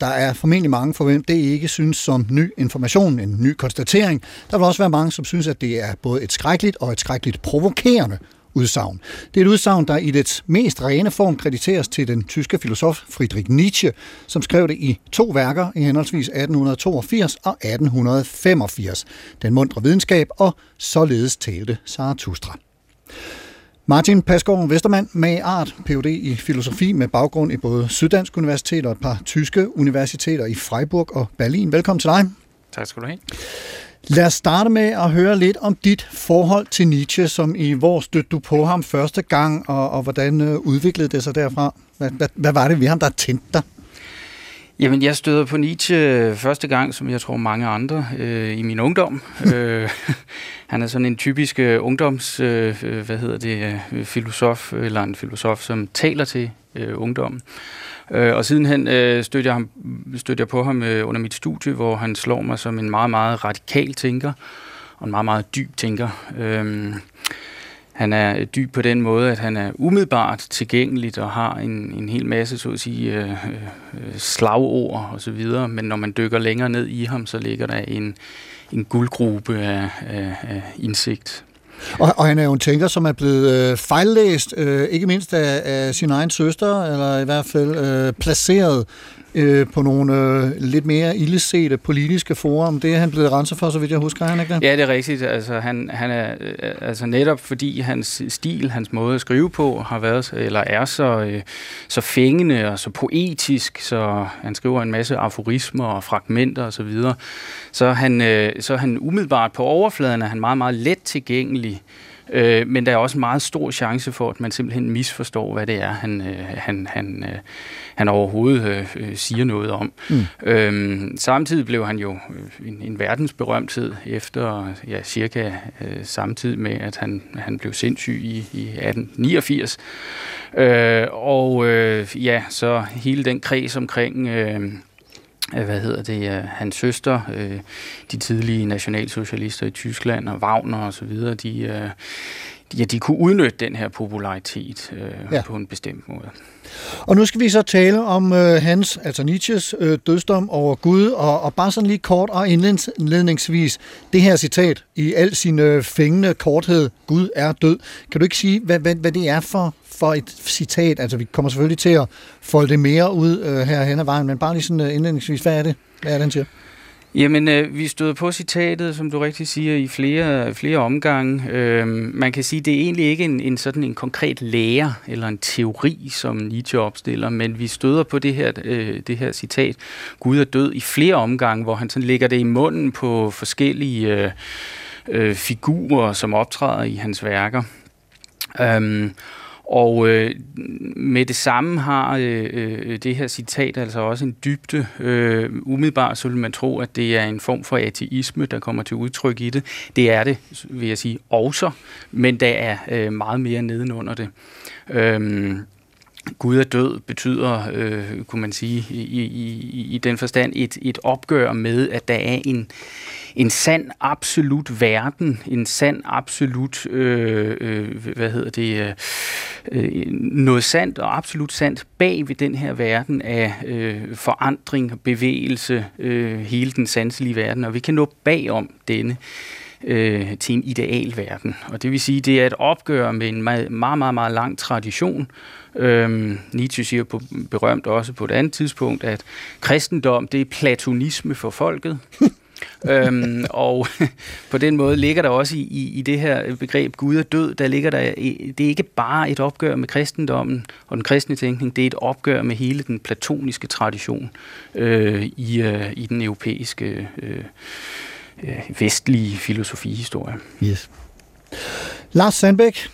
Der er formentlig mange for hvem det ikke synes som ny information, en ny konstatering. Der vil også være mange, som synes, at det er både et skrækkeligt og et skrækkeligt provokerende udsagn. Det er et udsagn, der i dets mest rene form krediteres til den tyske filosof Friedrich Nietzsche, som skrev det i to værker i henholdsvis 1882 og 1885. Den mundre videnskab og således talte Zarathustra. Martin Pasgaard Vestermand med art Ph.D. i filosofi med baggrund i både Syddansk Universitet og et par tyske universiteter i Freiburg og Berlin. Velkommen til dig. Tak skal du have. Lad os starte med at høre lidt om dit forhold til Nietzsche, som i hvor stødte du på ham første gang, og, og hvordan øh, udviklede det sig derfra? Hvad, hvad, hvad var det ved ham, der tændte dig? Jamen, jeg støder på Nietzsche første gang, som jeg tror mange andre, øh, i min ungdom. øh, han er sådan en typisk øh, ungdoms, øh, hvad hedder det, øh, filosof, eller en filosof, som taler til øh, ungdommen. Øh, og sidenhen øh, stødte, jeg ham, stødte jeg på ham øh, under mit studie, hvor han slår mig som en meget, meget radikal tænker, og en meget, meget dyb tænker. Øh, han er dyb på den måde, at han er umiddelbart tilgængeligt og har en, en hel masse, så at sige, øh, øh slagord og så videre. Men når man dykker længere ned i ham, så ligger der en, en guldgruppe af, af, af indsigt. Og, og han er jo en tænker, som er blevet øh, fejllæst, øh, ikke mindst af, af sin egen søster, eller i hvert fald øh, placeret øh, på nogle øh, lidt mere ildesete politiske forum. Det er han blevet renset for, så vidt jeg husker, han ikke det? Ja, det er rigtigt. Altså, han, han er, øh, altså netop fordi hans stil, hans måde at skrive på, har været, eller er så, øh, så fængende og så poetisk, så han skriver en masse aforismer og fragmenter osv., så, videre. så, han, øh, så han umiddelbart på overfladen, er han meget, meget let tilgængelig, Øh, men der er også en meget stor chance for, at man simpelthen misforstår, hvad det er, han, øh, han, han, øh, han overhovedet øh, siger noget om. Mm. Øhm, samtidig blev han jo en, en verdensberømthed efter ja, cirka øh, samtidig med, at han, han blev sindssyg i, i 1889. Øh, og øh, ja, så hele den kreds omkring... Øh, hvad hedder det, hans søster, de tidlige nationalsocialister i Tyskland og Wagner og så videre, de, ja, de kunne udnytte den her popularitet ja. på en bestemt måde. Og nu skal vi så tale om øh, hans, altså Nietzsches øh, dødsdom over Gud, og, og bare sådan lige kort og indledningsvis, det her citat i al sin øh, fængende korthed, Gud er død. Kan du ikke sige, hvad, hvad, hvad det er for, for et citat? Altså vi kommer selvfølgelig til at folde det mere ud øh, her hen ad vejen, men bare lige sådan øh, indledningsvis, hvad er det? Hvad er det, han siger? Jamen, øh, vi stod på citatet, som du rigtig siger, i flere, flere omgange. Øh, man kan sige, det er egentlig ikke en, en sådan en konkret lære eller en teori, som Nietzsche opstiller, men vi støder på det her, øh, det her citat, Gud er død, i flere omgange, hvor han sådan lægger det i munden på forskellige øh, øh, figurer, som optræder i hans værker. Øh, og øh, med det samme har øh, øh, det her citat altså også en dybde. Øh, umiddelbart så vil man tro, at det er en form for ateisme, der kommer til udtryk i det. Det er det, vil jeg sige, også, men der er øh, meget mere nedenunder det. Øh, Gud er død betyder, øh, kunne man sige, i, i, i den forstand et, et opgør med, at der er en, en sand absolut verden, en sand absolut, øh, øh, hvad hedder det, øh, øh, noget sandt og absolut sandt bag ved den her verden af øh, forandring, bevægelse, øh, hele den sanselige verden, og vi kan nå bagom denne øh, til en idealverden. Og det vil sige, det er et opgør med en meget, meget, meget, meget lang tradition. Øhm, Nietzsche siger på, berømt også på et andet tidspunkt, at kristendom, det er platonisme for folket. øhm, og på den måde ligger der også i, i, i det her begreb Gud er død, der ligger der, det er ikke bare et opgør med kristendommen og den kristne tænkning, det er et opgør med hele den platoniske tradition øh, i, øh, i den europæiske øh, øh, vestlige filosofihistorie. Yes. Lars Sandbæk,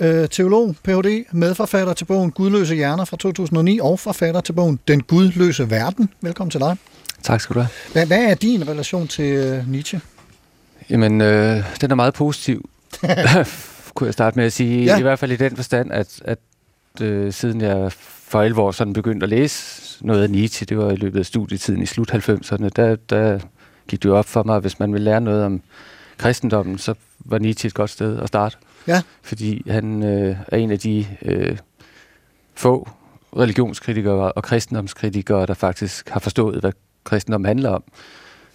øh, teolog, Ph.D., medforfatter til bogen Gudløse Hjerner fra 2009 og forfatter til bogen Den Gudløse Verden. Velkommen til dig. Tak skal du have. Hvad, hvad er din relation til øh, Nietzsche? Jamen, øh, den er meget positiv, kunne jeg starte med at sige. Ja. I hvert fald i den forstand, at, at øh, siden jeg for alvor sådan begyndte at læse noget af Nietzsche, det var i løbet af studietiden i slut 90'erne, der, der gik det jo op for mig, at hvis man vil lære noget om kristendommen, så var Nietzsche et godt sted at starte. Ja. Fordi han øh, er en af de øh, få religionskritikere og kristendomskritikere, der faktisk har forstået, hvad kristendom handler om.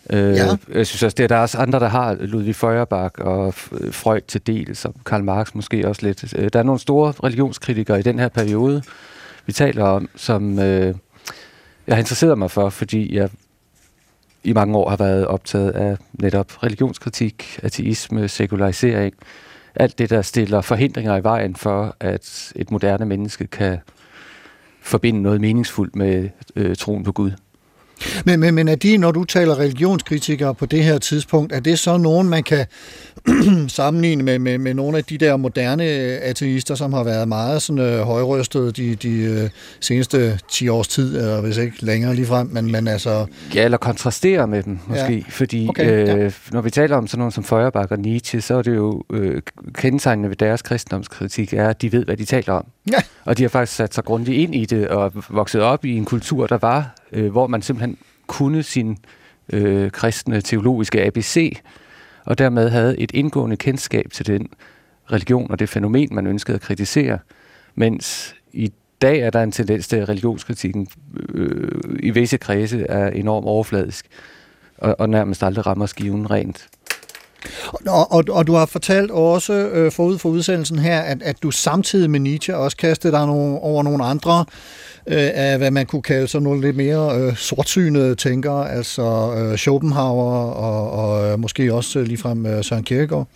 Øh, Ja. Jeg synes også, det er der er også andre, der har Ludwig Feuerbach og Freud til dels, og Karl Marx måske også lidt. Øh, Der er nogle store religionskritikere i den her periode, vi taler om, som øh, jeg har interesseret mig for, fordi jeg i mange år har været optaget af netop religionskritik, ateisme, sekularisering. Alt det, der stiller forhindringer i vejen for, at et moderne menneske kan forbinde noget meningsfuldt med øh, troen på Gud. Men, men, men er de, når du taler religionskritikere på det her tidspunkt, er det så nogen, man kan sammenligne med, med, med nogle af de der moderne ateister, som har været meget sådan, øh, højrystede de, de øh, seneste 10 års tid, eller hvis ikke længere lige frem, men, men altså... Ja, eller kontrastere med dem måske, Ja. fordi Okay, okay, ja. øh, når vi taler om sådan nogen som Feuerbach og Nietzsche, så er det jo øh, kendetegnende ved deres kristendomskritik, er, at de ved, hvad de taler om. Ja. Og de har faktisk sat sig grundigt ind i det og vokset op i en kultur, der var, øh, hvor man simpelthen kunne sin øh, kristne teologiske ABC, og dermed havde et indgående kendskab til den religion og det fænomen, man ønskede at kritisere. Mens i dag er der en tendens til, at religionskritikken øh, i visse kredse er enormt overfladisk, og, og nærmest aldrig rammer skiven rent. Og, og, og du har fortalt også øh, forud for udsendelsen her, at, at du samtidig med Nietzsche også kastede dig nogle, over nogle andre øh, af, hvad man kunne kalde sådan nogle lidt mere øh, sortsynede tænkere, altså øh, Schopenhauer og, og øh, måske også øh, ligefrem øh, Søren Kierkegaard.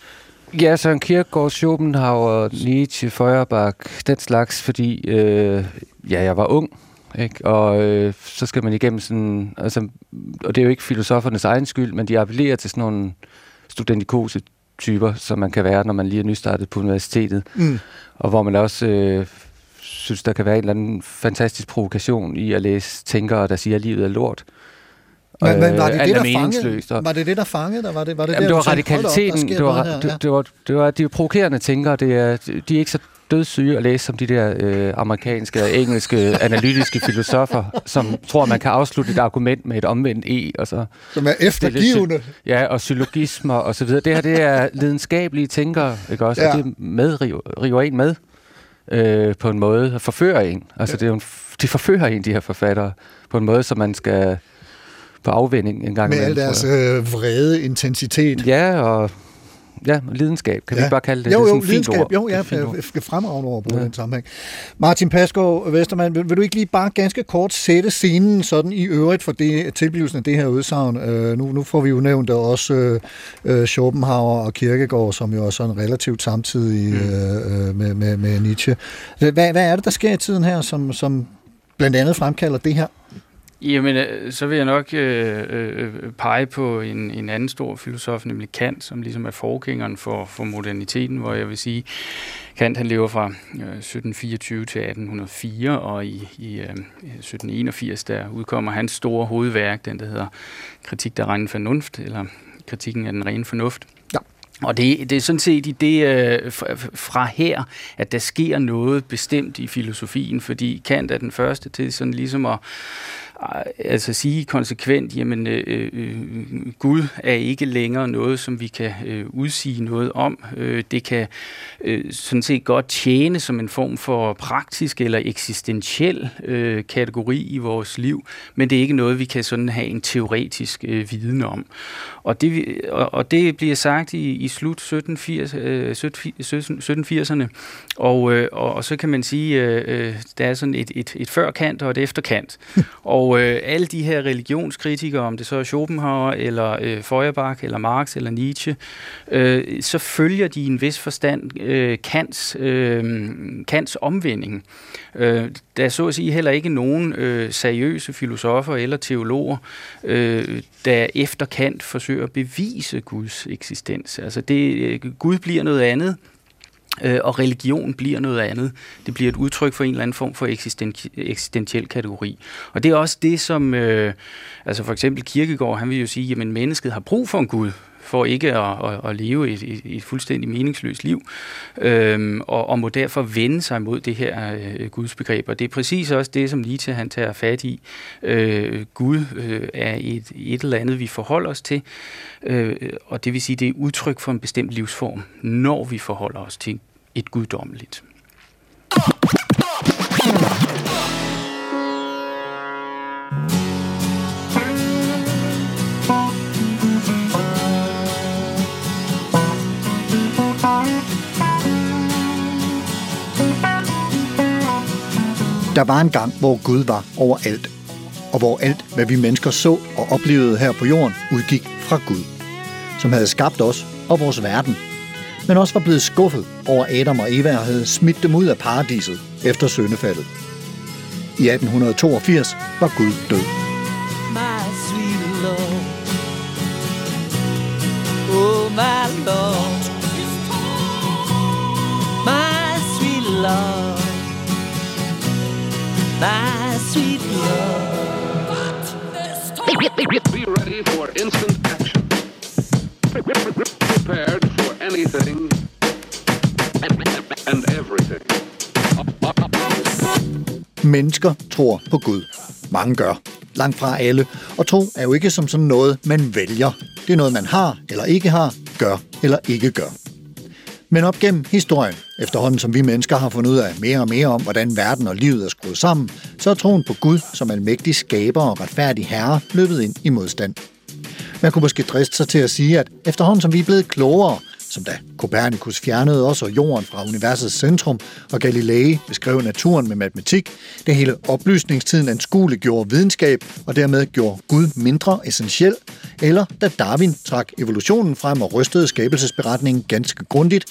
Ja, Søren Kierkegaard, Schopenhauer, Nietzsche, Feuerbach, den slags, fordi øh, ja, jeg var ung, ikke? og øh, så skal man igennem sådan, altså, og det er jo ikke filosofernes egen skyld, men de appellerer til sådan nogle studentikose typer, som man kan være, når man lige er nystartet på universitetet, Mm. og hvor man også øh, synes, der kan være en eller anden fantastisk provokation i at læse tænkere, der siger, at livet er lort. Men, men var, Øh, det alt det, er der fangede, og- var det det, der fangede dig? Var det, var det, Jamen, der, det var tænkte, op, radikaliteten. det, var, her, det, ja. det, var, det var de provokerende tænkere. Det er, de er ikke så dødssyge at læse som de der øh, amerikanske og engelske analytiske filosofer, som tror, man kan afslutte et argument med et omvendt e, og så Som er eftergivende. ja, og syllogismer og så videre. Det her, det er lidenskabelige tænkere, ikke også? Ja. Og det med, river, river en med øh, på en måde, forfører en. Altså, det er jo en, de forfører en, de her forfattere, på en måde, som man skal på afvending en gang Med al imellem, deres øh, vrede intensitet. Ja, og ja, lidenskab. Kan ja. vi bare kalde det? Jo, det er jo, lidenskab. ord. Jo, ja, ord. fremragende over at bruge ja. den sammenhæng. Martin Pasgaard Vestermann, vil, vil du ikke lige bare ganske kort sætte scenen sådan i øvrigt for det, tilblivelsen af det her udsagn? Øh, nu, nu får vi jo nævnt også øh, øh, Schopenhauer og Kierkegaard, som jo er sådan relativt samtidig Mm. øh, øh, med, med, med Nietzsche. Hvad, hvad er det, der sker i tiden her, som, som blandt andet fremkalder det her? Jamen, øh, så vil jeg nok øh, øh, pege på en, en anden stor filosof, nemlig Kant, som ligesom er forgængeren for, for moderniteten, hvor jeg vil sige, Kant han lever fra øh, 1724 til 1804, og i, i øh, 1781 der udkommer hans store hovedværk, den der hedder Kritik der rene fornuft, eller Kritikken af den rene fornuft. Ja. Og det, det er sådan set i det øh, fra, fra her, at der sker noget bestemt i filosofien, fordi Kant er den første til sådan ligesom at altså sige konsekvent, jamen øh, øh, Gud er ikke længere noget, som vi kan øh, udsige noget om. Øh, det kan øh, sådan set godt tjene som en form for praktisk eller eksistentiel øh, kategori i vores liv, men det er ikke noget, vi kan sådan have en teoretisk øh, viden om. Og det, og, og det bliver sagt i, i slut 1780, øh, 1780'erne, og, øh, og, og så kan man sige, øh, øh, der er sådan et, et, et førkant og et efterkant. og øh, alle de her religionskritikere, om det så er Schopenhauer, eller øh, Feuerbach, eller Marx, eller Nietzsche, øh, så følger de i en vis forstand øh, Kants, øh, Kants omvending. Øh, der er så at sige heller ikke nogen øh, seriøse filosofer eller teologer, øh, der efter Kant forsøger at bevise Guds eksistens. Altså det, øh, Gud bliver noget andet, øh, og religion bliver noget andet. Det bliver et udtryk for en eller anden form for eksisten- eksistentiel kategori. Og det er også det, som øh, altså for eksempel Kierkegaard, han vil jo sige, at mennesket har brug for en Gud, for ikke at, at, at leve et, et, et fuldstændig meningsløst liv, øhm, og, og må derfor vende sig mod det her øh, gudsbegreb. Og det er præcis også det, som Nietzsche han tager fat i. Øh, Gud øh, er et, et eller andet, vi forholder os til, øh, og det vil sige, det er udtryk for en bestemt livsform, når vi forholder os til et guddommeligt. Der var en gang, hvor Gud var overalt, og hvor alt, hvad vi mennesker så og oplevede her på jorden, udgik fra Gud, som havde skabt os og vores verden, men også var blevet skuffet over Adam og Eva og havde smidt dem ud af paradiset efter syndefaldet. I 1882 var Gud død. my sweet Lord. Oh, my Lord. My sweet Lord. Be ready for instant action. Prepared for anything and everything. Mennesker tror på Gud. Mange gør. Langt fra alle. Og tro er jo ikke som sådan noget, man vælger. Det er noget, man har eller ikke har, gør eller ikke gør. Men op gennem historien, efterhånden som vi mennesker har fundet ud af mere og mere om, hvordan verden og livet er skruet sammen, så er troen på Gud som almægtig skaber og retfærdig herre løbet ind i modstand. Man kunne måske driste sig til at sige, at efterhånden som vi er blevet klogere, som da Copernicus fjernede os og jorden fra universets centrum, og Galilei beskrev naturen med matematik, det hele oplysningstiden anskueligt gjorde videnskab, og dermed gjorde Gud mindre essentiel, eller da Darwin trak evolutionen frem og rystede skabelsesberetningen ganske grundigt.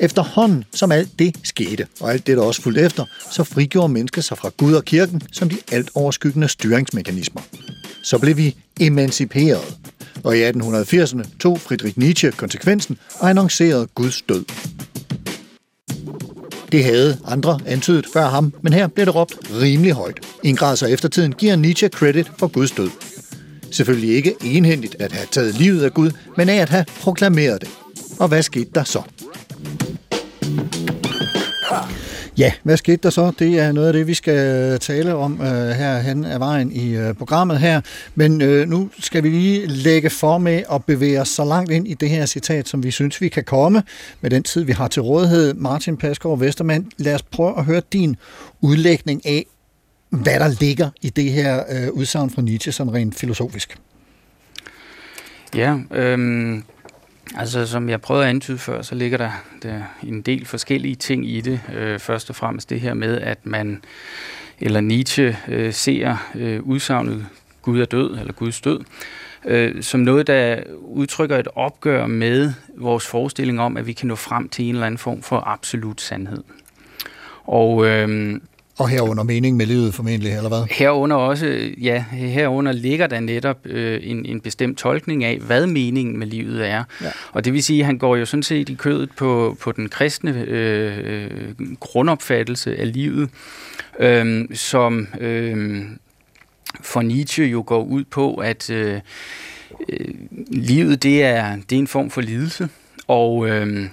Efterhånden som alt det skete, og alt det der også fulgte efter, så frigjorde mennesket sig fra Gud og kirken som de alt overskyggende styringsmekanismer. Så blev vi emanciperet. Og i 1880'erne tog Friedrich Nietzsche konsekvensen og annoncerede Guds død. Det havde andre antydet før ham, men her blev det råbt rimelig højt. I en grad så eftertiden giver Nietzsche credit for Guds død. Selvfølgelig ikke enhændigt at have taget livet af Gud, men af at have proklameret det. Og hvad skete der så? Ja, hvad skete der så? Det er noget af det, vi skal tale om øh, her hen ad vejen i øh, programmet her. Men øh, nu skal vi lige lægge for med at bevæge os så langt ind i det her citat, som vi synes, vi kan komme med den tid, vi har til rådighed. Martin Pasgaard Vestermand, lad os prøve at høre din udlægning af, hvad der ligger i det her øh, udsagn fra Nietzsche, sådan rent filosofisk. Ja, øhm, altså som jeg prøvede at antyde før, så ligger der, der en del forskellige ting i det. Øh, først og fremmest det her med, at man, eller Nietzsche, øh, ser øh, udsagnet Gud er død, eller Guds død, øh, som noget, der udtrykker et opgør med vores forestilling om, at vi kan nå frem til en eller anden form for absolut sandhed. Og øh, og herunder mening med livet formentlig, eller hvad? Herunder også, ja, herunder ligger der netop øh, en, en bestemt tolkning af, hvad meningen med livet er. Ja. Og det vil sige, at han går jo sådan set i kødet på, på den kristne øh, grundopfattelse af livet, øh, som øh, for Nietzsche jo går ud på, at øh, øh, livet det er, det er en form for lidelse, og øh,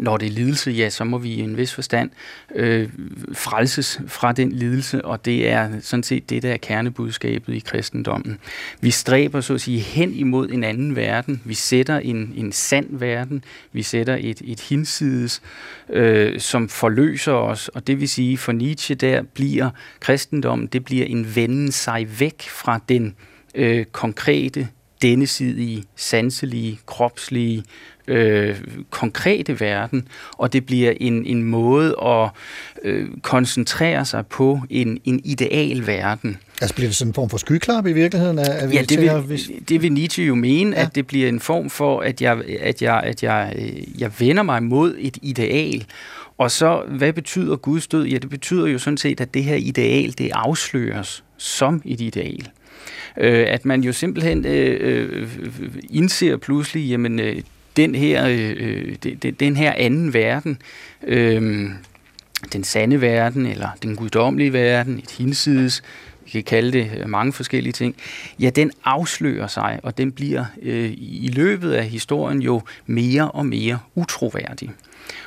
når det er lidelse, ja, så må vi i en vis forstand øh, frelses fra den lidelse, og det er sådan set det, der er kernebudskabet i kristendommen. Vi stræber så at sige hen imod en anden verden. Vi sætter en, en sand verden. Vi sætter et, et hinsides, øh, som forløser os, og det vil sige, for Nietzsche der bliver kristendommen, det bliver en venden sig væk fra den øh, konkrete, dennesidige, sanselige, kropslige, øh, konkrete verden, og det bliver en, en måde at øh, koncentrere sig på en, en ideal verden. Altså bliver det sådan en form for skyklap i virkeligheden? Er, er Ja, det vil, at- hvis- det vil Nietzsche jo mene, Ja. at det bliver en form for, at jeg, at jeg, at jeg, øh, jeg vender mig mod et ideal. Og så, hvad betyder Guds død? Ja, det betyder jo sådan set, at det her ideal, det afsløres som et ideal. Øh, at man jo simpelthen øh, øh, indser pludselig, jamen, øh, den her, øh, øh, den, den her anden verden, øh, den sande verden, eller den guddommelige verden, et hinsides, vi kan kalde det øh, mange forskellige ting, ja, den afslører sig, og den bliver øh, i løbet af historien jo mere og mere utroværdig.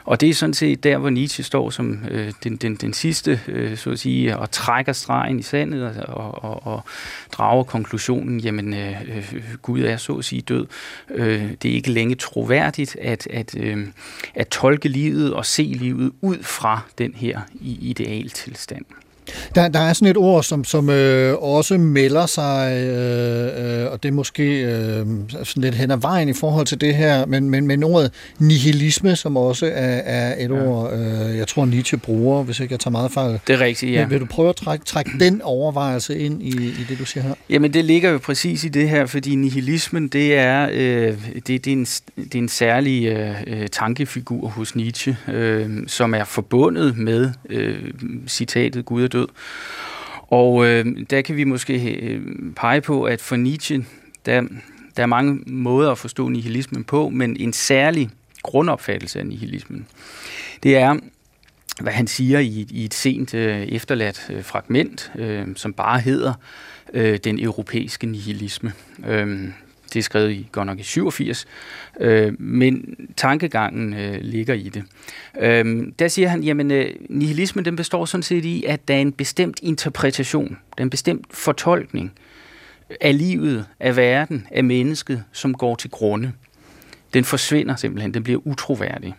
Og det er sådan set der, hvor Nietzsche står som øh, den, den, den sidste, øh, så at sige, og trækker stregen i sandet og, og, og drager konklusionen, jamen øh, øh, Gud er så at sige død. Øh, det er ikke længe troværdigt at, at, øh, at tolke livet og se livet ud fra den her idealtilstand. Der, der er sådan et ord, som, som øh, også melder sig, øh, øh, og det er måske øh, sådan lidt hen ad vejen i forhold til det her, men, men, men ordet nihilisme, som også er, er et ja. ord, øh, jeg tror Nietzsche bruger, hvis ikke jeg tager meget fejl. Det er rigtigt, ja. Vil, vil du prøve at trække, trække den overvejelse ind i, i det, du siger her? Jamen, det ligger jo præcis i det her, fordi nihilismen, det er, øh, det, det er, en, det er en særlig øh, tankefigur hos Nietzsche, øh, som er forbundet med øh, citatet Gud er død. Og øh, der kan vi måske øh, pege på, at for Nietzsche, der, der er mange måder at forstå nihilismen på, men en særlig grundopfattelse af nihilismen, det er, hvad han siger i, i et sent øh, efterladt øh, fragment, øh, som bare hedder øh, den europæiske nihilisme. Øh, det er skrevet i godt nok i 87, øh, men tankegangen øh, ligger i det. Øh, der siger han, jamen øh, nihilismen den består sådan set i, at der er en bestemt interpretation, der er en bestemt fortolkning af livet, af verden, af mennesket, som går til grunde. Den forsvinder simpelthen, den bliver utroværdig.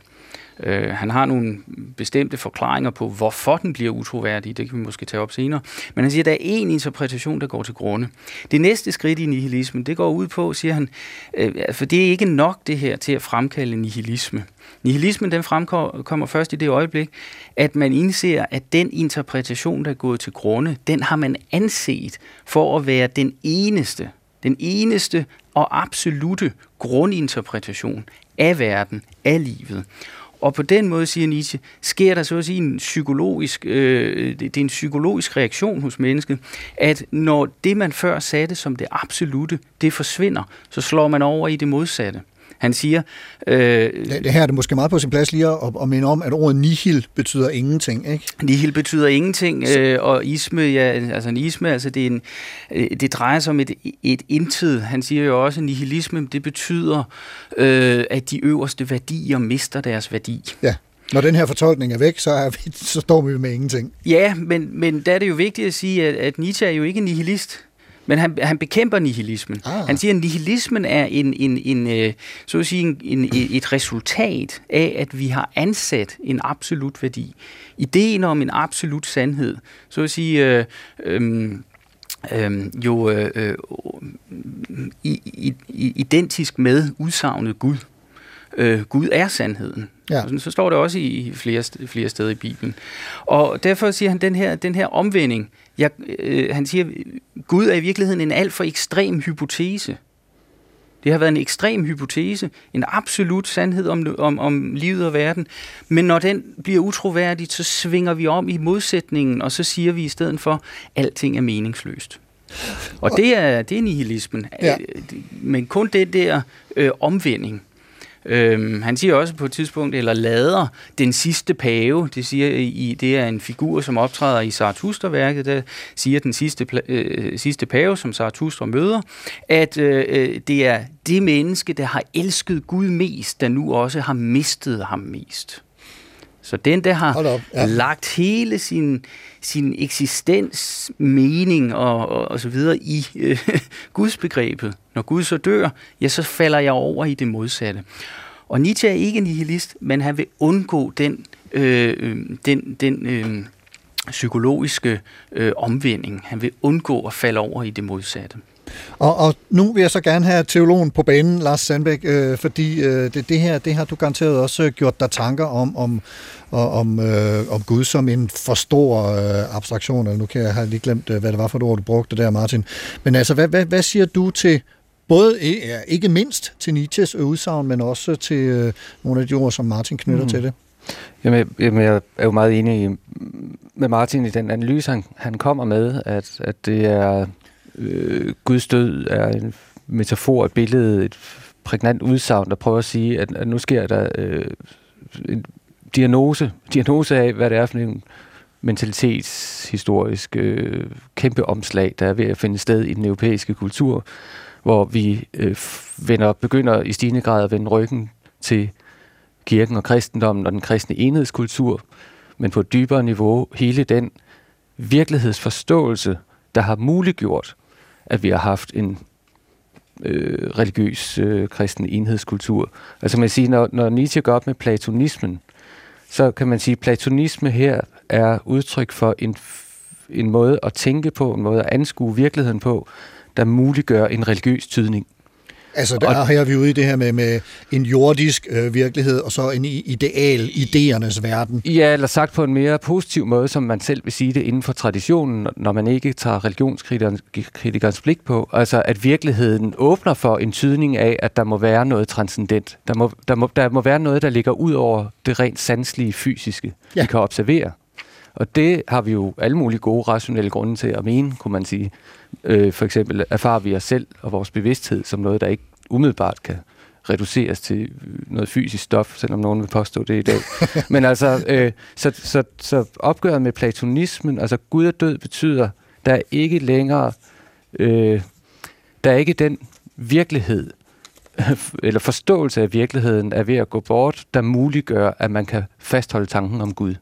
Øh, han har nogle bestemte forklaringer på, hvorfor den bliver utroværdig. Det kan vi måske tage op senere. Men han siger, at der er én interpretation, der går til grunde. Det næste skridt i nihilismen, det går ud på, siger han, øh, for det er ikke nok det her til at fremkalde nihilisme. Nihilismen den fremkommer først i det øjeblik, at man indser, at den interpretation, der er gået til grunde, den har man anset for at være den eneste, den eneste og absolute grundinterpretation af verden, af livet. Og på den måde, siger Nietzsche, sker der så at sige en psykologisk, øh, det er en psykologisk reaktion hos mennesket, at når det, man før satte som det absolute, det forsvinder, så slår man over i det modsatte. Han siger... Øh, det, det her er det måske meget på sin plads lige at, at minde om, at ordet nihil betyder ingenting, ikke? Nihil betyder ingenting, øh, og isme, ja, altså en isme, altså det, er en, øh, det drejer sig om et, et intet. Han siger jo også, at nihilisme, det betyder, øh, at de øverste værdier mister deres værdi. Ja. Når den her fortolkning er væk, så, er vi, så står vi med ingenting. Ja, men, men der er det jo vigtigt at sige, at, at Nietzsche er jo ikke nihilist. Men han, han bekæmper nihilismen. Ah. Han siger, at nihilismen er en, en, en, øh, så at sige, en, en, et resultat af, at vi har ansat en absolut værdi. Ideen om en absolut sandhed, så at sige, øh, øh, øh, jo øh, øh, i, i, identisk med udsagnet Gud. Øh, Gud er sandheden. Ja. Så, så står det også i flere, flere steder i Bibelen. Og derfor siger han, den her, den her omvending, jeg, øh, han siger, Gud er i virkeligheden en alt for ekstrem hypotese. Det har været en ekstrem hypotese, en absolut sandhed om, om, om livet og verden. Men når den bliver utroværdig, så svinger vi om i modsætningen, og så siger vi i stedet for, at alting er meningsløst. Og det er, det er nihilismen. Ja. Men kun det der øh, omvending, Øhm, han siger også på et tidspunkt, eller lader den sidste pave, det, siger i, det er en figur, som optræder i Zarathustra-værket, der siger den sidste, øh, sidste pave, som Zarathustra møder, at øh, øh, det er det menneske, der har elsket Gud mest, der nu også har mistet ham mest. Så den, der har ja. lagt hele sin, sin eksistens, mening og, og, og så videre i øh, Guds begrebet. Når Gud så dør, ja, så falder jeg over i det modsatte. Og Nietzsche er ikke nihilist, men han vil undgå den, øh, øh, den, den øh, psykologiske øh, omvending. Han vil undgå at falde over i det modsatte. Og, og nu vil jeg så gerne have teologen på banen, Lars Sandbæk, øh, fordi øh, det, det her det har du garanteret også øh, gjort dig tanker om, om, om, øh, om Gud som en for stor øh, abstraktion, eller nu kan jeg have lige glemt, øh, hvad det var for et ord, du brugte der, Martin. Men altså, hvad, hvad, hvad siger du til både ikke mindst til Nietzsches udsagn, men også til øh, nogle af de ord, som Martin knytter mm. til det? Jamen, jamen, jeg er jo meget enig med Martin i den analyse, han, han kommer med, at, at det er øh, Guds død er en metafor, et billede, et prægnant udsagn, der prøver at sige, at, at nu sker der øh, en diagnose, diagnose af, hvad det er for en mentalitetshistorisk øh, kæmpe omslag, der er ved at finde sted i den europæiske kultur, hvor vi øh, vender, begynder i stigende grad at vende ryggen til kirken og kristendommen og den kristne enhedskultur, men på et dybere niveau hele den virkelighedsforståelse, der har muliggjort, at vi har haft en øh, religiøs øh, kristen enhedskultur. Altså man siger, når, når Nietzsche går op med platonismen, så kan man sige, at platonisme her er udtryk for en, en måde at tænke på, en måde at anskue virkeligheden på, der muliggør en religiøs tydning. Altså, der Og- her er vi ude i det her med, med en jordisk øh, virkelighed, og så en ideal, idéernes verden. Ja, eller sagt på en mere positiv måde, som man selv vil sige det inden for traditionen, når man ikke tager religionskritikernes blik på. Altså, at virkeligheden åbner for en tydning af, at der må være noget transcendent. Der må, der må, der må være noget, der ligger ud over det rent sanselige fysiske, ja. vi kan observere. Og det har vi jo alle mulige gode rationelle grunde til at mene, kunne man sige. Øh, for eksempel erfarer vi os selv og vores bevidsthed som noget, der ikke umiddelbart kan reduceres til noget fysisk stof, selvom nogen vil påstå det i dag. Men altså, øh, så, så, så opgøret med platonismen, altså Gud er død, betyder, der er ikke længere, øh, der er ikke den virkelighed, eller forståelse af virkeligheden er ved at gå bort, der muliggør, at man kan fastholde tanken om Gud.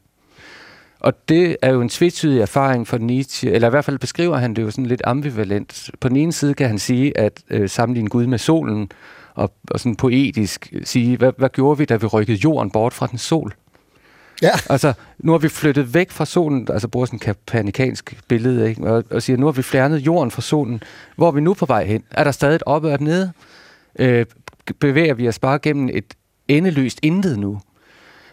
Og det er jo en tvetydig erfaring for Nietzsche, eller i hvert fald beskriver han det jo sådan lidt ambivalent. På den ene side kan han sige, at øh, sammenligne Gud med solen, og, og sådan poetisk sige, hvad, hvad gjorde vi, da vi rykkede jorden bort fra den sol? Ja, Altså, nu har vi flyttet væk fra solen, altså bruger sådan en kapanikansk billede, ikke? Og, og siger, nu har vi fjernet jorden fra solen. Hvor er vi nu på vej hen? Er der stadig et oppe og et nede? Øh, bevæger vi os bare gennem et endeløst intet nu?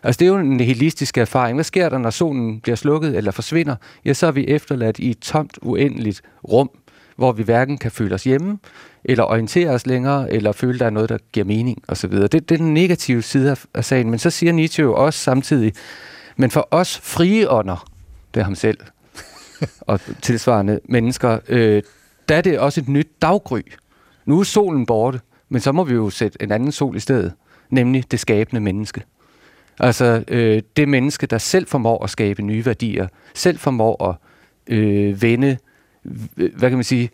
Altså, det er jo en nihilistisk erfaring. Hvad sker der, når solen bliver slukket eller forsvinder? Ja, så er vi efterladt i et tomt, uendeligt rum, hvor vi hverken kan føle os hjemme, eller orientere os længere, eller føle, der er noget, der giver mening, osv. Det, det er den negative side af, sagen. Men så siger Nietzsche jo også samtidig, men for os frie ånder, det er ham selv, og tilsvarende mennesker, øh, der er det også et nyt daggry. Nu er solen borte, men så må vi jo sætte en anden sol i stedet, nemlig det skabende menneske. Altså øh, det menneske, der selv formår at skabe nye værdier, selv formår at øh, vende, hvad kan man sige,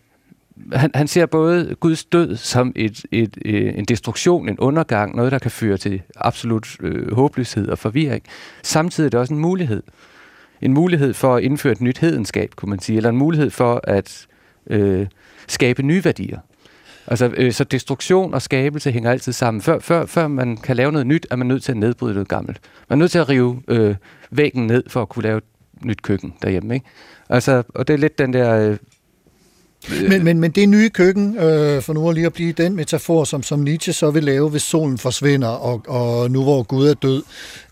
han, han ser både Guds død som et, et, øh, en destruktion, en undergang, noget, der kan føre til absolut øh, håbløshed og forvirring. Samtidig er det også en mulighed. En mulighed for at indføre et nyt hedenskab, kunne man sige, eller en mulighed for at øh, skabe nye værdier. Altså, øh, så destruktion og skabelse hænger altid sammen. Før, før, før man kan lave noget nyt, er man nødt til at nedbryde noget gammelt. Man er nødt til at rive øh, væggen ned for at kunne lave et nyt køkken derhjemme. Ikke? Altså, og det er lidt den der... Øh, men, men, men det nye køkken, øh, for nu lige at blive den metafor, som, som Nietzsche så vil lave, hvis solen forsvinder, og, og nu hvor Gud er død,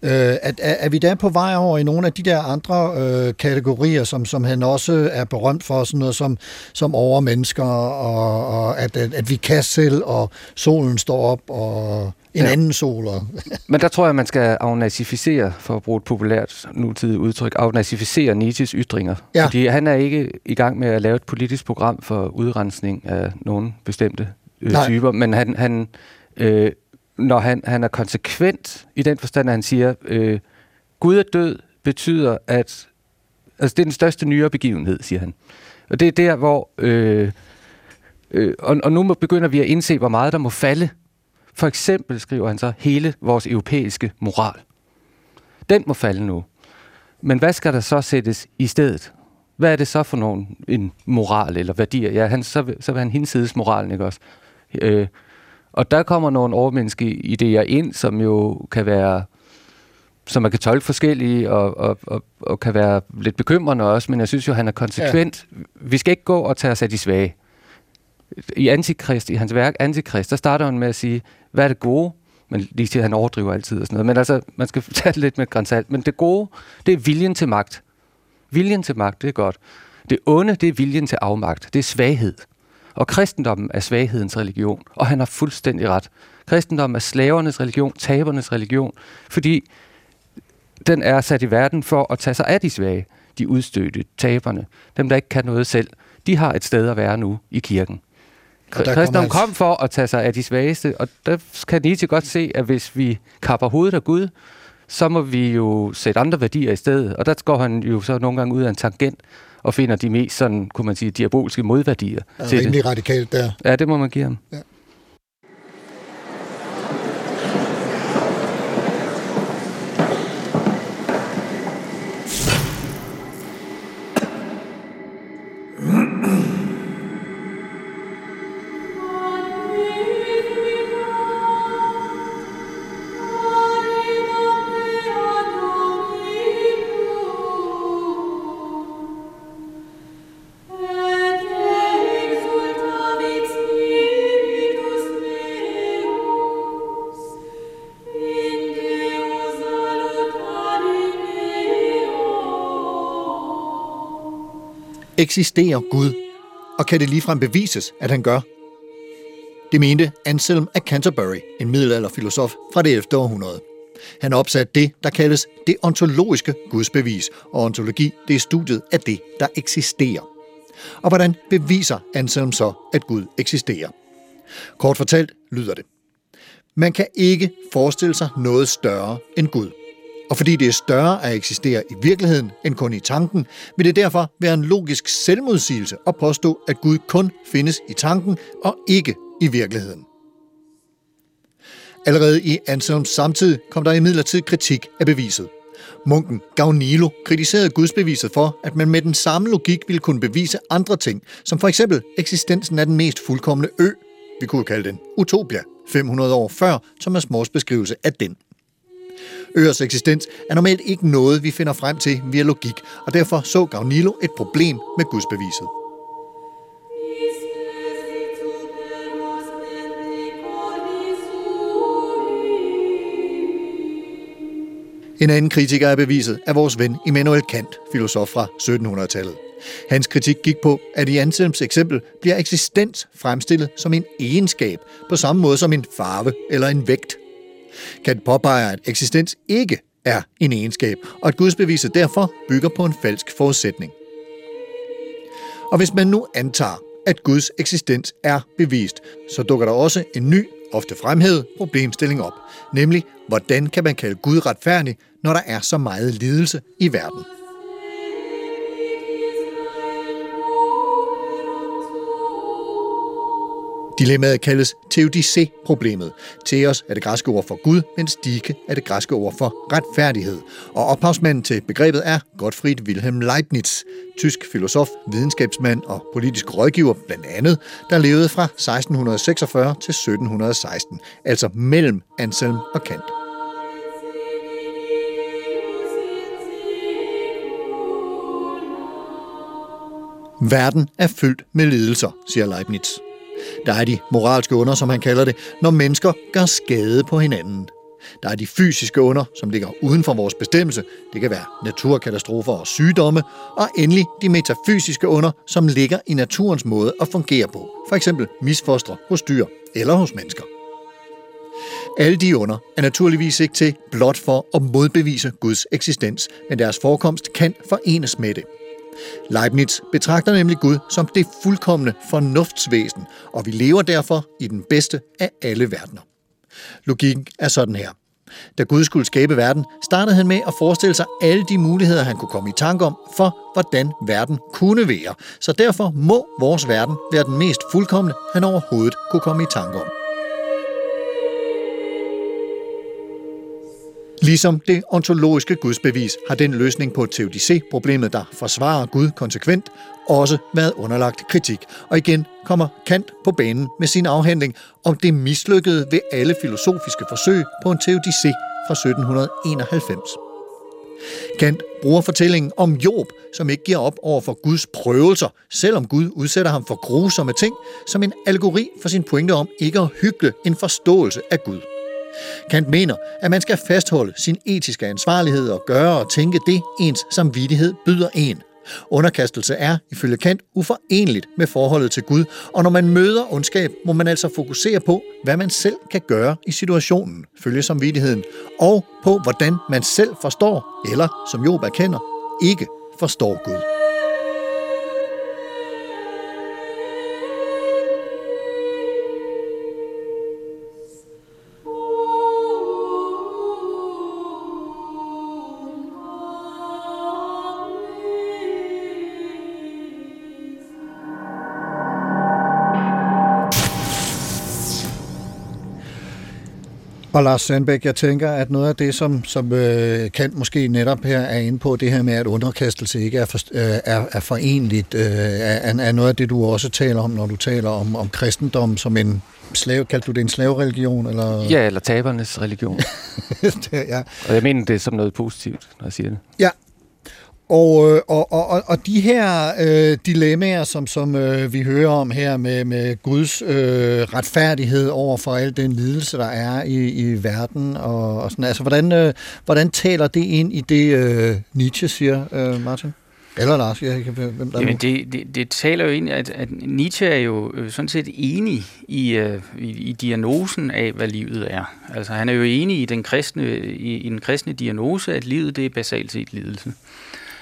øh, at, er, er vi der på vej over i nogle af de der andre øh, kategorier, som, som han også er berømt for, sådan noget som, som overmennesker, og, og at, at, at vi kan selv, og solen står op, og en ja. anden sol. Og, Men der tror jeg, man skal afnazificere, for at bruge et populært nutidigt udtryk, afnazificere Nietzsches ytringer. Ja. Fordi han er ikke i gang med at lave et politisk program for udrensning af nogle bestemte øh, Nej. typer, men han, han, øh, når han, han er konsekvent i den forstand, at han siger, øh, Gud er død, betyder, at altså, det er den største nyere begivenhed, siger han. Og det er der, hvor... Øh, øh, og, og nu må, begynder vi at indse, hvor meget der må falde for eksempel, skriver han så, hele vores europæiske moral. Den må falde nu. Men hvad skal der så sættes i stedet? Hvad er det så for nogen, en moral eller værdier? Ja, han, så, vil, så vil han hinsides moralen, ikke også? Øh, og der kommer nogle overmenneskelige idéer ind, som jo kan være som man kan tolke forskellige, og, og, og, og kan være lidt bekymrende også, men jeg synes jo, han er konsekvent. Ja. Vi skal ikke gå og tage os af de svage i Antikrist, i hans værk Antikrist, der starter han med at sige, hvad er det gode? Men lige til, han overdriver altid og sådan noget. Men altså, man skal tage det lidt med grænsalt. Men det gode, det er viljen til magt. Viljen til magt, det er godt. Det onde, det er viljen til afmagt. Det er svaghed. Og kristendommen er svaghedens religion. Og han har fuldstændig ret. Kristendommen er slavernes religion, tabernes religion, fordi den er sat i verden for at tage sig af de svage, de udstødte, taberne, dem der ikke kan noget selv. De har et sted at være nu i kirken. Kristendom kommer kom for at tage sig af de svageste, og der kan Nietzsche godt se, at hvis vi kapper hovedet af Gud, så må vi jo sætte andre værdier i stedet. Og der går han jo så nogle gange ud af en tangent og finder de mest sådan, kunne man sige, diabolske modværdier Er det. rimelig radikalt der. Ja, det må man give ham. Eksisterer Gud? Og kan det ligefrem bevises, at han gør? Det mente Anselm af Canterbury, en middelalderfilosof fra det 11. århundrede. Han opsatte det, der kaldes det ontologiske gudsbevis, og ontologi det er studiet af det, der eksisterer. Og hvordan beviser Anselm så, at Gud eksisterer? Kort fortalt lyder det. Man kan ikke forestille sig noget større end Gud. Og fordi det er større at eksistere i virkeligheden end kun i tanken, vil det derfor være en logisk selvmodsigelse at påstå, at Gud kun findes i tanken og ikke i virkeligheden. Allerede i Anselms samtid kom der imidlertid kritik af beviset. Munken Gaunilo kritiserede gudsbeviset for, at man med den samme logik ville kunne bevise andre ting, som for eksempel eksistensen af den mest fuldkommende ø, vi kunne kalde den Utopia, 500 år før Thomas Mors beskrivelse af den. Øers eksistens er normalt ikke noget, vi finder frem til via logik, og derfor så Gaunilo et problem med gudsbeviset. En anden kritiker af beviset er vores ven Immanuel Kant, filosof fra 1700-tallet. Hans kritik gik på, at i Anselms eksempel bliver eksistens fremstillet som en egenskab, på samme måde som en farve eller en vægt. Kant påpeger, at eksistens ikke er en egenskab, og at gudsbeviset derfor bygger på en falsk forudsætning. Og hvis man nu antager, at Guds eksistens er bevist, så dukker der også en ny, ofte fremhævet problemstilling op, nemlig hvordan kan man kalde Gud retfærdig, når der er så meget lidelse i verden? Dilemmaet kaldes teodicé-problemet. Theos er det græske ord for Gud, mens dike er det græske ord for retfærdighed. Og ophavsmanden til begrebet er Gottfried Wilhelm Leibniz, tysk filosof, videnskabsmand og politisk rådgiver blandt andet, der levede fra 1646 til 1716, altså mellem Anselm og Kant. Verden er fyldt med lidelser, siger Leibniz. Der er de moralske under, som han kalder det, når mennesker gør skade på hinanden. Der er de fysiske under, som ligger uden for vores bestemmelse. Det kan være naturkatastrofer og sygdomme. Og endelig de metafysiske under, som ligger i naturens måde at fungere på. For eksempel misfostre hos dyr eller hos mennesker. Alle de under er naturligvis ikke til blot for at modbevise Guds eksistens, men deres forekomst kan forenes med det. Leibniz betragter nemlig Gud som det fuldkommende fornuftsvæsen, og vi lever derfor i den bedste af alle verdener. Logikken er sådan her. Da Gud skulle skabe verden, startede han med at forestille sig alle de muligheder, han kunne komme i tanke om, for hvordan verden kunne være. Så derfor må vores verden være den mest fuldkommende, han overhovedet kunne komme i tanke om. Ligesom det ontologiske gudsbevis har den løsning på teodicé-problemet, der forsvarer Gud konsekvent, også været underlagt kritik. Og igen kommer Kant på banen med sin afhandling om det mislykkede ved alle filosofiske forsøg på en teodicé fra 1791. Kant bruger fortællingen om Job, som ikke giver op over for Guds prøvelser, selvom Gud udsætter ham for grusomme ting, som en algori for sin pointe om ikke at hygge en forståelse af Gud. Kant mener, at man skal fastholde sin etiske ansvarlighed og gøre og tænke det, ens samvittighed byder en. Underkastelse er, ifølge Kant, uforenligt med forholdet til Gud, og når man møder ondskab, må man altså fokusere på, hvad man selv kan gøre i situationen, følge samvittigheden, og på, hvordan man selv forstår, eller, som Job erkender, ikke forstår Gud. Og Lars Sandbæk, jeg tænker, at noget af det, som, som øh, Kant måske netop her er inde på, det her med, at underkastelse ikke er, for, øh, er, er forenligt, øh, er, er noget af det, du også taler om, når du taler om, om kristendom som en slave, kaldte du det en slavereligion? Eller? Ja, eller tabernes religion. Det- ja. Og jeg mener det som noget positivt, når jeg siger det. Ja. Og, øh, og, og, og, og de her øh, dilemmaer, som, som øh, vi hører om her med, med Guds øh, retfærdighed over for al den lidelse, der er i, i verden, og, og sådan, altså, hvordan, øh, hvordan taler det ind i det, øh, Nietzsche siger, øh, Martin? Eller Lars, jeg kan hvem der er Jamen, det, det, det taler jo ind, at, at Nietzsche er jo øh, sådan set enig i, øh, i, i diagnosen af, hvad livet er. Altså, han er jo enig i den kristne, i, i den kristne diagnose, at livet det er basalt set lidelse. Øh,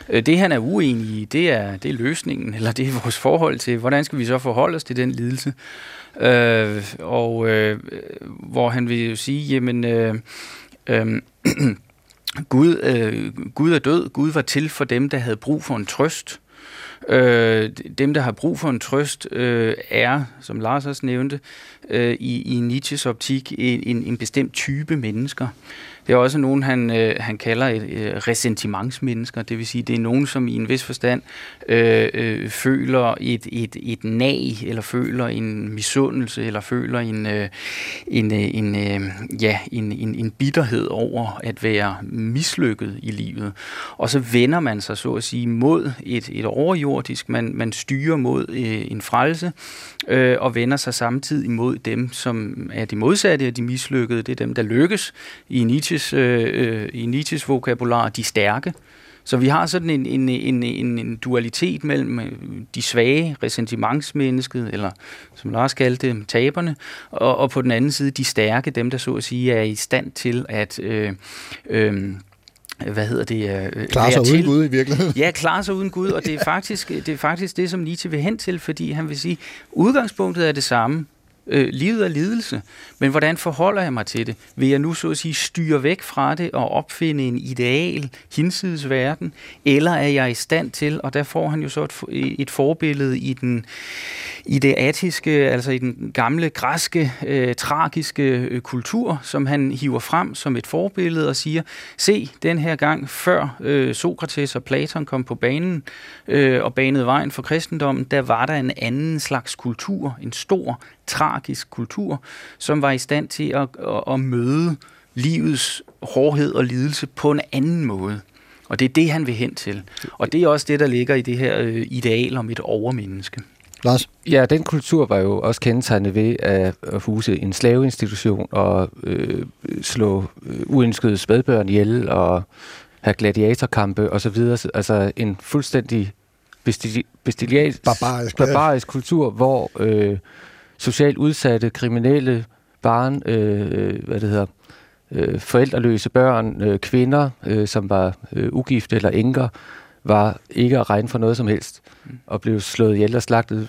Øh, det, han er uenig i, det er, det er løsningen, eller det er vores forhold til, hvordan skal vi så forholde os til den lidelse. Øh, og øh, hvor han vil jo sige, jamen, øh, øh, Gud, øh, Gud er død, Gud var til for dem, der havde brug for en trøst. Øh, dem, der har brug for en trøst, øh, er, som Lars også nævnte, øh, i, i Nietzsches optik en, en, en bestemt type mennesker. Det er også nogen, han, øh, han kalder et, øh, ressentimentsmennesker, det vil sige, det er nogen, som i en vis forstand øh, øh, føler et, et, et nag, eller føler en misundelse, eller føler en, øh, en, øh, en, øh, ja, en, en, en bitterhed over at være mislykket i livet. Og så vender man sig så at sige mod et, et overjordisk, man, man styrer mod øh, en frelse, øh, og vender sig samtidig mod dem, som er de modsatte af de mislykkede. Det er dem, der lykkes i Nietzsches, øh, øh, i Nietzsches vokabular, de stærke. Så vi har sådan en, en, en, en, en dualitet mellem øh, de svage, ressentimentsmennesket, eller som Lars kaldte dem, taberne, og, og på den anden side de stærke, dem der så at sige er i stand til at... Øh, øh, hvad hedder det? Øh, Klarer sig være uden til- Gud i virkeligheden. Ja, klare sig uden Gud, og det er faktisk det, er faktisk det som Nietzsche vil hen til, fordi han vil sige, udgangspunktet er det samme. Øh, livet er lidelse, men hvordan forholder jeg mig til det? Vil jeg nu så at sige styre væk fra det og opfinde en ideal hinsides verden, eller er jeg i stand til, og der får han jo så et, et forbillede i den i det atiske, altså i den gamle græske, øh, tragiske øh, kultur, som han hiver frem som et forbillede og siger, se, den her gang før øh, Sokrates og Platon kom på banen øh, og banede vejen for kristendommen, der var der en anden slags kultur, en stor, tragisk kultur, som var i stand til at, at, at møde livets hårdhed og lidelse på en anden måde. Og det er det, han vil hen til. Og det er også det, der ligger i det her øh, ideal om et overmenneske. Lars? Ja, den kultur var jo også kendetegnet ved at, at huse en slaveinstitution og øh, slå øh, uønskede spædbørn ihjel og have gladiatorkampe osv. Altså en fuldstændig bestili- bestiliat- Barbarisk, ja. barbarisk kultur, hvor øh, socialt udsatte, kriminelle, barn, øh, hvad det hedder, øh, forældreløse børn, øh, kvinder, øh, som var øh, ugifte eller enker, var ikke at regne for noget som helst, og blev slået ihjel og slagtet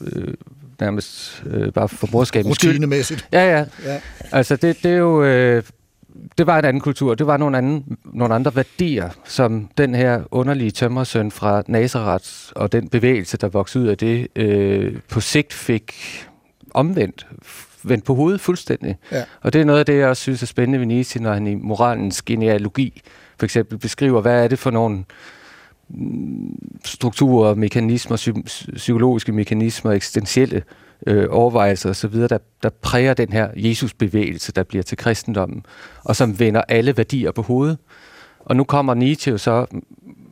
øh, nærmest øh, bare for morskabens skyld. Rutinemæssigt. Ja, ja. Ja. Altså, det, det er jo... Øh, det var en anden kultur. Det var nogle, anden, nogle andre værdier, som den her underlige tømmersøn fra Nazareth og den bevægelse, der voksede ud af det, øh, på sigt fik omvendt, vendt på hovedet fuldstændig. Ja. Og det er noget af det, jeg også synes er spændende ved Nietzsche, når han i moralens genealogi for eksempel beskriver, hvad er det for nogle mm, strukturer, mekanismer, psy- psykologiske mekanismer, eksistentielle øh, overvejelser osv., der, der præger den her Jesus-bevægelse, der bliver til kristendommen, og som vender alle værdier på hovedet. Og nu kommer Nietzsche jo så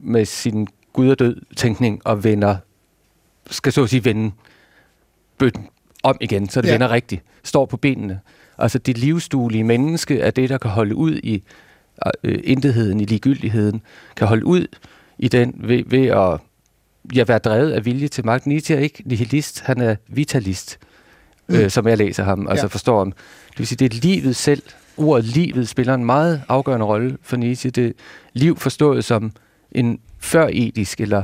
med sin Gud og død tænkning og vender, skal så at sige vende bøtten om igen, så det Ja. vender rigtigt, står på benene. Altså det livsduelige menneske er det, der kan holde ud i øh, intetheden, i ligegyldigheden, kan holde ud i den ved, ved at ja, være drevet af vilje til magt. Nietzsche er ikke nihilist, han er vitalist, mm. øh, som jeg læser ham, altså Ja. forstår ham. Det vil sige, det er livet selv. Ordet livet spiller en meget afgørende rolle for Nietzsche. Det er liv forstået som en før-etisk eller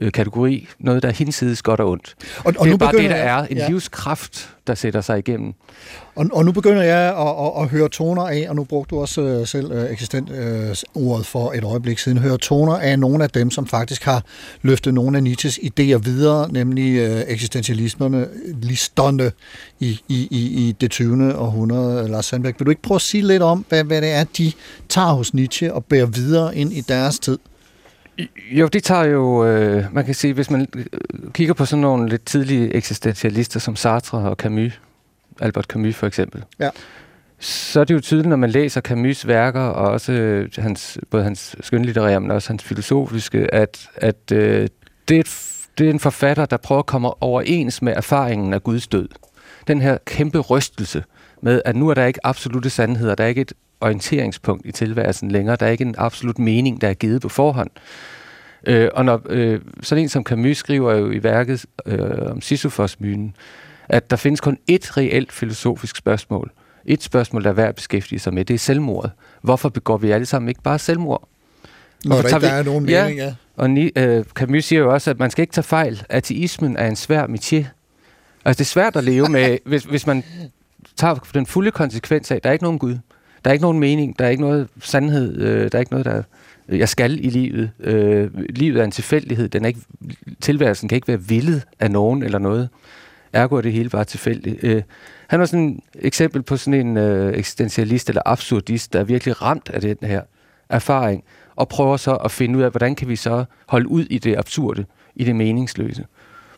øh, kategori, noget der er hinsides godt og ondt. Og, og det er nu bare det, der er en ja. livskraft, der sætter sig igennem. Og, og nu begynder jeg at, at, at høre toner af, og nu brugte du også øh, selv øh, eksistent øh, ordet for et øjeblik siden, høre toner af nogle af dem, som faktisk har løftet nogle af Nietzsches idéer videre, nemlig øh, eksistentialisterne, listerne i, i, i, i det 20. århundrede. Lars Sandberg, vil du ikke prøve at sige lidt om, hvad, hvad det er, de tager hos Nietzsche og bærer videre ind i deres tid? Jo, det tager jo, øh, man kan sige, hvis man øh, kigger på sådan nogle lidt tidlige eksistentialister som Sartre og Camus, Albert Camus for eksempel, Ja. så er det jo tydeligt, når man læser Camus' værker, og også øh, hans, både hans skønlitterære, men også hans filosofiske, at, at øh, det, er et, det er en forfatter, der prøver at komme overens med erfaringen af Guds død. Den her kæmpe rystelse med, at nu er der ikke absolute sandheder, der er ikke et orienteringspunkt i tilværelsen længere, der er ikke en absolut mening, der er givet på forhånd. Øh, og når øh, sådan en som Camus skriver jo i værket øh, om Sisyphos-myten, at der findes kun ét reelt filosofisk spørgsmål. Et spørgsmål, der er værd at beskæftige sig med, det er selvmordet. Hvorfor begår vi alle sammen ikke bare selvmord? Når der, ikke vi- der er nogen Ja. mening, ja. Og Ni, øh, Camus siger jo også, at man skal ikke tage fejl. Ateismen er en svær métier. Altså det er svært at leve med, hvis, hvis man tager den fulde konsekvens af, der er ikke nogen Gud. Der er ikke nogen mening, der er ikke noget sandhed, øh, der er ikke noget, der jeg skal i livet. Øh, livet er en tilfældighed, den er ikke, tilværelsen kan ikke være villet af nogen eller noget. Ergo er det hele bare tilfældigt. Øh, han var sådan et eksempel på sådan en øh, eksistentialist eller absurdist, der er virkelig ramt af den her erfaring, og prøver så at finde ud af, hvordan kan vi så holde ud i det absurde, i det meningsløse.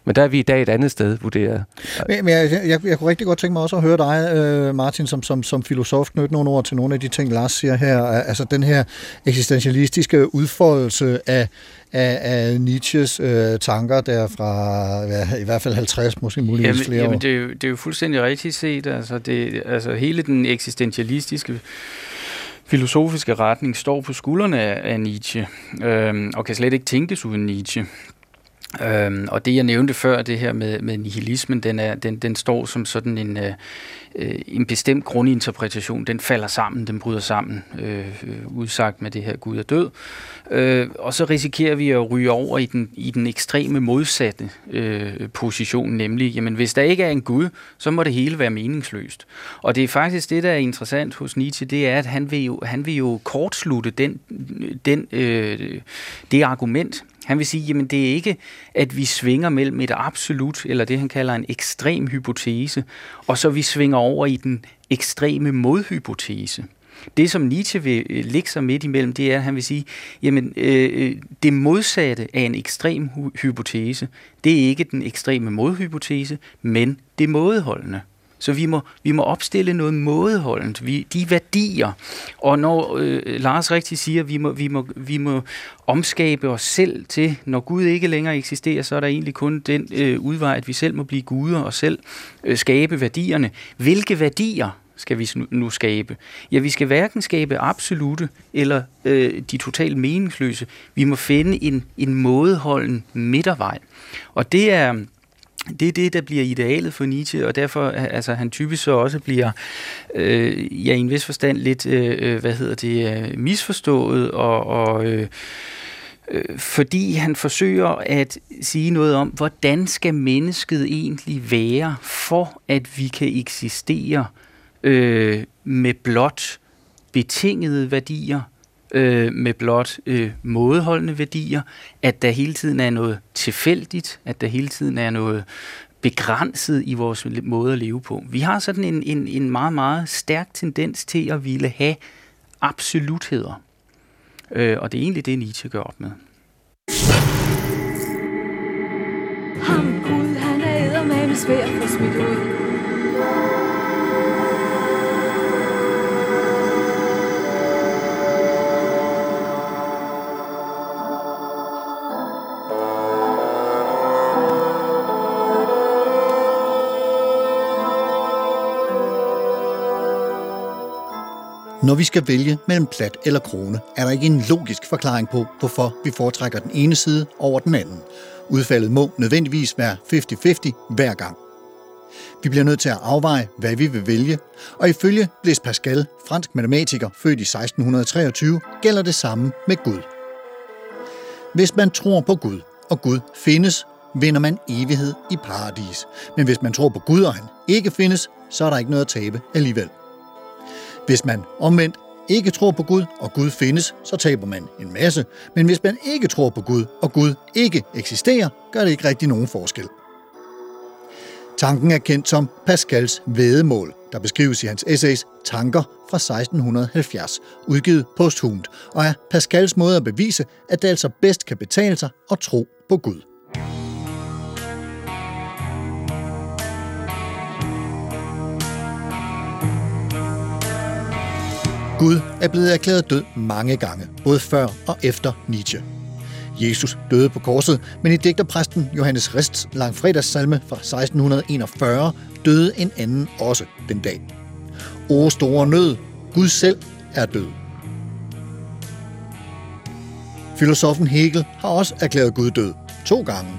Men der er vi i dag et andet sted, vurderer. Men men jeg, jeg, jeg kunne rigtig godt tænke mig også at høre dig, øh, Martin, som, som, som filosof, knytte nogle ord til nogle af de ting, Lars siger her. Altså den her eksistentialistiske udfoldelse af, af, af Nietzsches øh, tanker der fra ja, i hvert fald 50, måske muligvis Jamen, flere jamen år. det, er jo, det er jo fuldstændig rigtigt set. Altså, det, altså hele den eksistentialistiske filosofiske retning står på skuldrene af, Nietzsche, øhm, og kan slet ikke tænkes uden Nietzsche. Øhm, og det jeg nævnte før, det her med, med nihilismen, den, er, den, den står som sådan en, øh, øh, en bestemt grundinterpretation. Den falder sammen, den bryder sammen, øh, udsagt med det her Gud er død. Øh, og så risikerer vi at ryge over i den, i den ekstreme modsatte øh, position, nemlig, jamen hvis der ikke er en Gud, så må det hele være meningsløst. Og det er faktisk det, der er interessant hos Nietzsche, det er, at han vil jo, han vil jo kortslutte den, den, øh, det argument, han vil sige, jamen det er ikke, at vi svinger mellem et absolut, eller det han kalder en ekstrem hypotese, og så vi svinger over i den ekstreme modhypotese. Det, som Nietzsche vil øh, lægge sig midt imellem, det er, at han vil sige, jamen øh, øh det modsatte af en ekstrem hypotese, det er ikke den ekstreme modhypotese, men det mådeholdende. Så vi må, vi må opstille noget mådeholdent, vi, de værdier. Og når øh, Lars rigtig siger, at vi må, vi, må, vi må omskabe os selv til, når Gud ikke længere eksisterer, så er der egentlig kun den øh, udvej, at vi selv må blive guder og selv øh, skabe værdierne. Hvilke værdier skal vi nu- nu skabe? Ja, vi skal hverken skabe absolute eller øh, de totalt meningsløse. Vi må finde en, en mådeholden midtervej. Og det er det er det, der bliver idealet for Nietzsche, og derfor altså han typisk så også bliver øh, ja, i en vis forstand lidt, øh, øh hvad hedder det, øh, misforstået, og, og øh, øh, fordi han forsøger at sige noget om, hvordan skal mennesket egentlig være, for at vi kan eksistere øh, med blot betingede værdier, øh, med blot øh, mådeholdende værdier, at der hele tiden er noget tilfældigt, at der hele tiden er noget begrænset i vores måde at leve på. Vi har sådan en, en, en meget, meget stærk tendens til at ville have absolutheder. Øh, og det er egentlig det, Nietzsche gør op med. Ham Gud, han er eddermame svær at smidt ud. Når vi skal vælge mellem plat eller krone, er der ikke en logisk forklaring på, hvorfor vi foretrækker den ene side over den anden. Udfaldet må nødvendigvis være 50-50 hver gang. Vi bliver nødt til at afveje, hvad vi vil vælge, og ifølge Blaise Pascal, fransk matematiker født i 1623, gælder det samme med Gud. Hvis man tror på Gud, og Gud findes, vinder man evighed i paradis. Men hvis man tror på Gud, og han ikke findes, så er der ikke noget at tabe alligevel. Hvis man omvendt ikke tror på Gud, og Gud findes, så taber man en masse. Men hvis man ikke tror på Gud, og Gud ikke eksisterer, gør det ikke rigtig nogen forskel. Tanken er kendt som Pascals vedemål, der beskrives i hans essays Tanker fra 1670, udgivet posthumt, og er Pascals måde at bevise, at det altså bedst kan betale sig at tro på Gud. Gud er blevet erklæret død mange gange, både før og efter Nietzsche. Jesus døde på korset, men i digterpræsten Johannes Rists langfredagssalme fra 1641 døde en anden også den dag. O store nød, Gud selv er død. Filosofen Hegel har også erklæret Gud død to gange.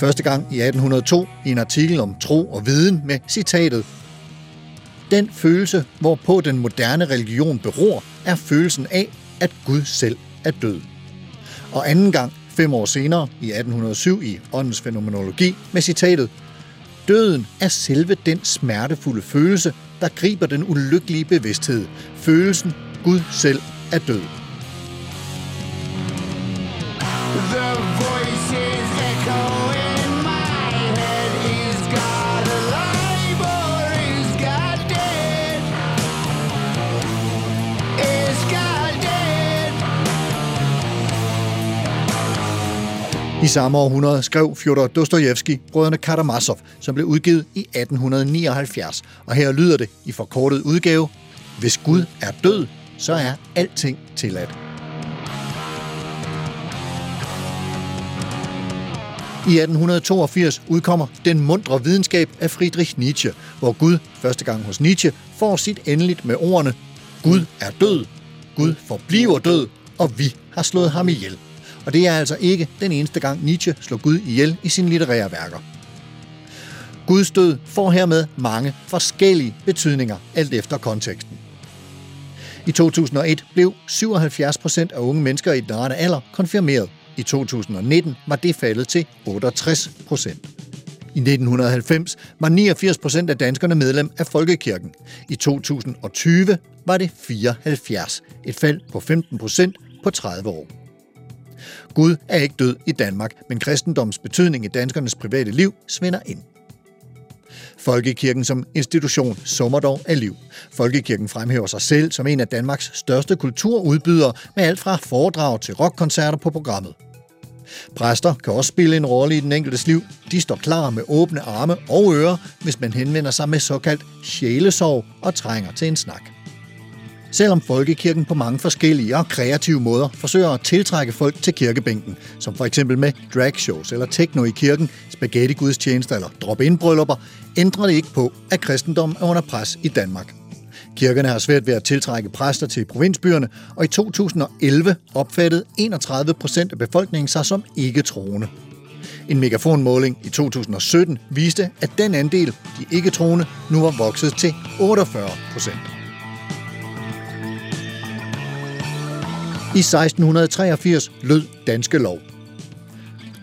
Første gang i 1802 i en artikel om tro og viden med citatet den følelse, hvorpå den moderne religion beror, er følelsen af, at Gud selv er død. Og anden gang, fem år senere, i 1807 i Åndens Fænomenologi, med citatet Døden er selve den smertefulde følelse, der griber den ulykkelige bevidsthed. Følelsen, Gud selv er død. The I samme århundrede skrev Fyodor Dostojevski Brødrene Karamazov, som blev udgivet i 1879. Og her lyder det i forkortet udgave, Hvis Gud er død, så er alting tilladt. I 1882 udkommer Den mundre videnskab af Friedrich Nietzsche, hvor Gud, første gang hos Nietzsche, får sit endeligt med ordene Gud er død, Gud forbliver død, og vi har slået ham ihjel. Og det er altså ikke den eneste gang Nietzsche slår Gud ihjel i sine litterære værker. Guds død får hermed mange forskellige betydninger, alt efter konteksten. I 2001 blev 77 procent af unge mennesker i den rette alder konfirmeret. I 2019 var det faldet til 68 procent. I 1990 var 89 procent af danskerne medlem af Folkekirken. I 2020 var det 74, et fald på 15 procent på 30 år. Gud er ikke død i Danmark, men kristendoms betydning i danskernes private liv svinder ind. Folkekirken som institution summer dog af liv. Folkekirken fremhæver sig selv som en af Danmarks største kulturudbydere med alt fra foredrag til rockkoncerter på programmet. Præster kan også spille en rolle i den enkeltes liv. De står klar med åbne arme og ører, hvis man henvender sig med såkaldt sjælesorg og trænger til en snak. Selvom folkekirken på mange forskellige og kreative måder forsøger at tiltrække folk til kirkebænken, som for eksempel med dragshows eller techno i kirken, spaghetti gudstjenester eller drop-in bryllupper, ændrer det ikke på, at kristendommen er under pres i Danmark. Kirkerne har svært ved at tiltrække præster til provinsbyerne, og i 2011 opfattede 31 procent af befolkningen sig som ikke troende. En megafonmåling i 2017 viste, at den andel, de ikke troende, nu var vokset til 48 procent. I 1683 lød danske lov.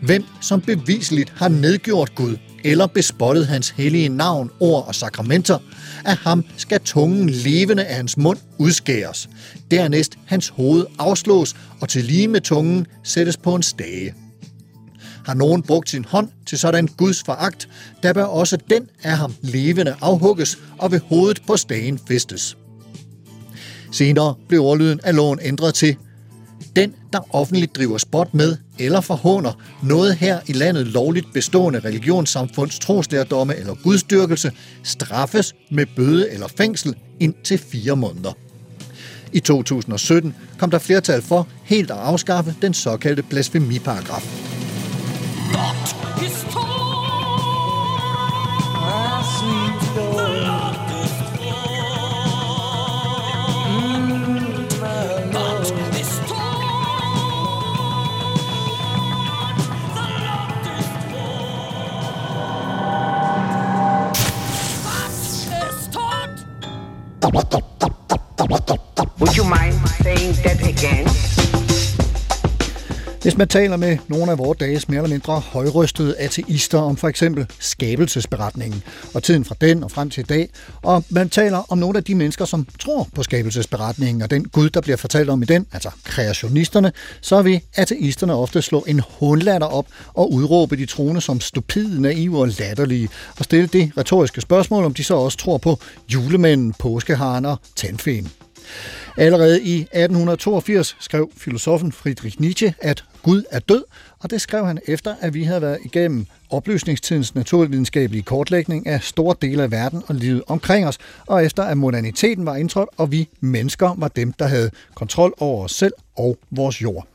Hvem som beviseligt har nedgjort Gud eller bespottet hans hellige navn, ord og sakramenter, af ham skal tungen levende af hans mund udskæres. Dernæst hans hoved afslås, og til lige med tungen sættes på en stage. Har nogen brugt sin hånd til sådan Guds foragt, der bør også den af ham levende afhugges og ved hovedet på stagen festes. Senere blev ordlyden af loven ændret til den, der offentligt driver spot med eller forhåner noget her i landet lovligt bestående religionssamfunds troslærdomme eller gudstyrkelse, straffes med bøde eller fængsel indtil fire måneder. I 2017 kom der flertal for helt at afskaffe den såkaldte blasfemiparagraf. My Would you mind saying that again? Hvis man taler med nogle af vores dages mere eller mindre højrystede ateister om for eksempel skabelsesberetningen og tiden fra den og frem til i dag, og man taler om nogle af de mennesker, som tror på skabelsesberetningen og den Gud, der bliver fortalt om i den, altså kreationisterne, så vil ateisterne ofte slå en hundlatter op og udråbe de troende som stupide, naive og latterlige, og stille det retoriske spørgsmål, om de så også tror på julemanden, påskeharen og tandfæn. Allerede i 1882 skrev filosofen Friedrich Nietzsche, at Gud er død, og det skrev han efter, at vi havde været igennem oplysningstidens naturvidenskabelige kortlægning af store dele af verden og livet omkring os, og efter at moderniteten var indtrådt, og vi mennesker var dem, der havde kontrol over os selv og vores jord.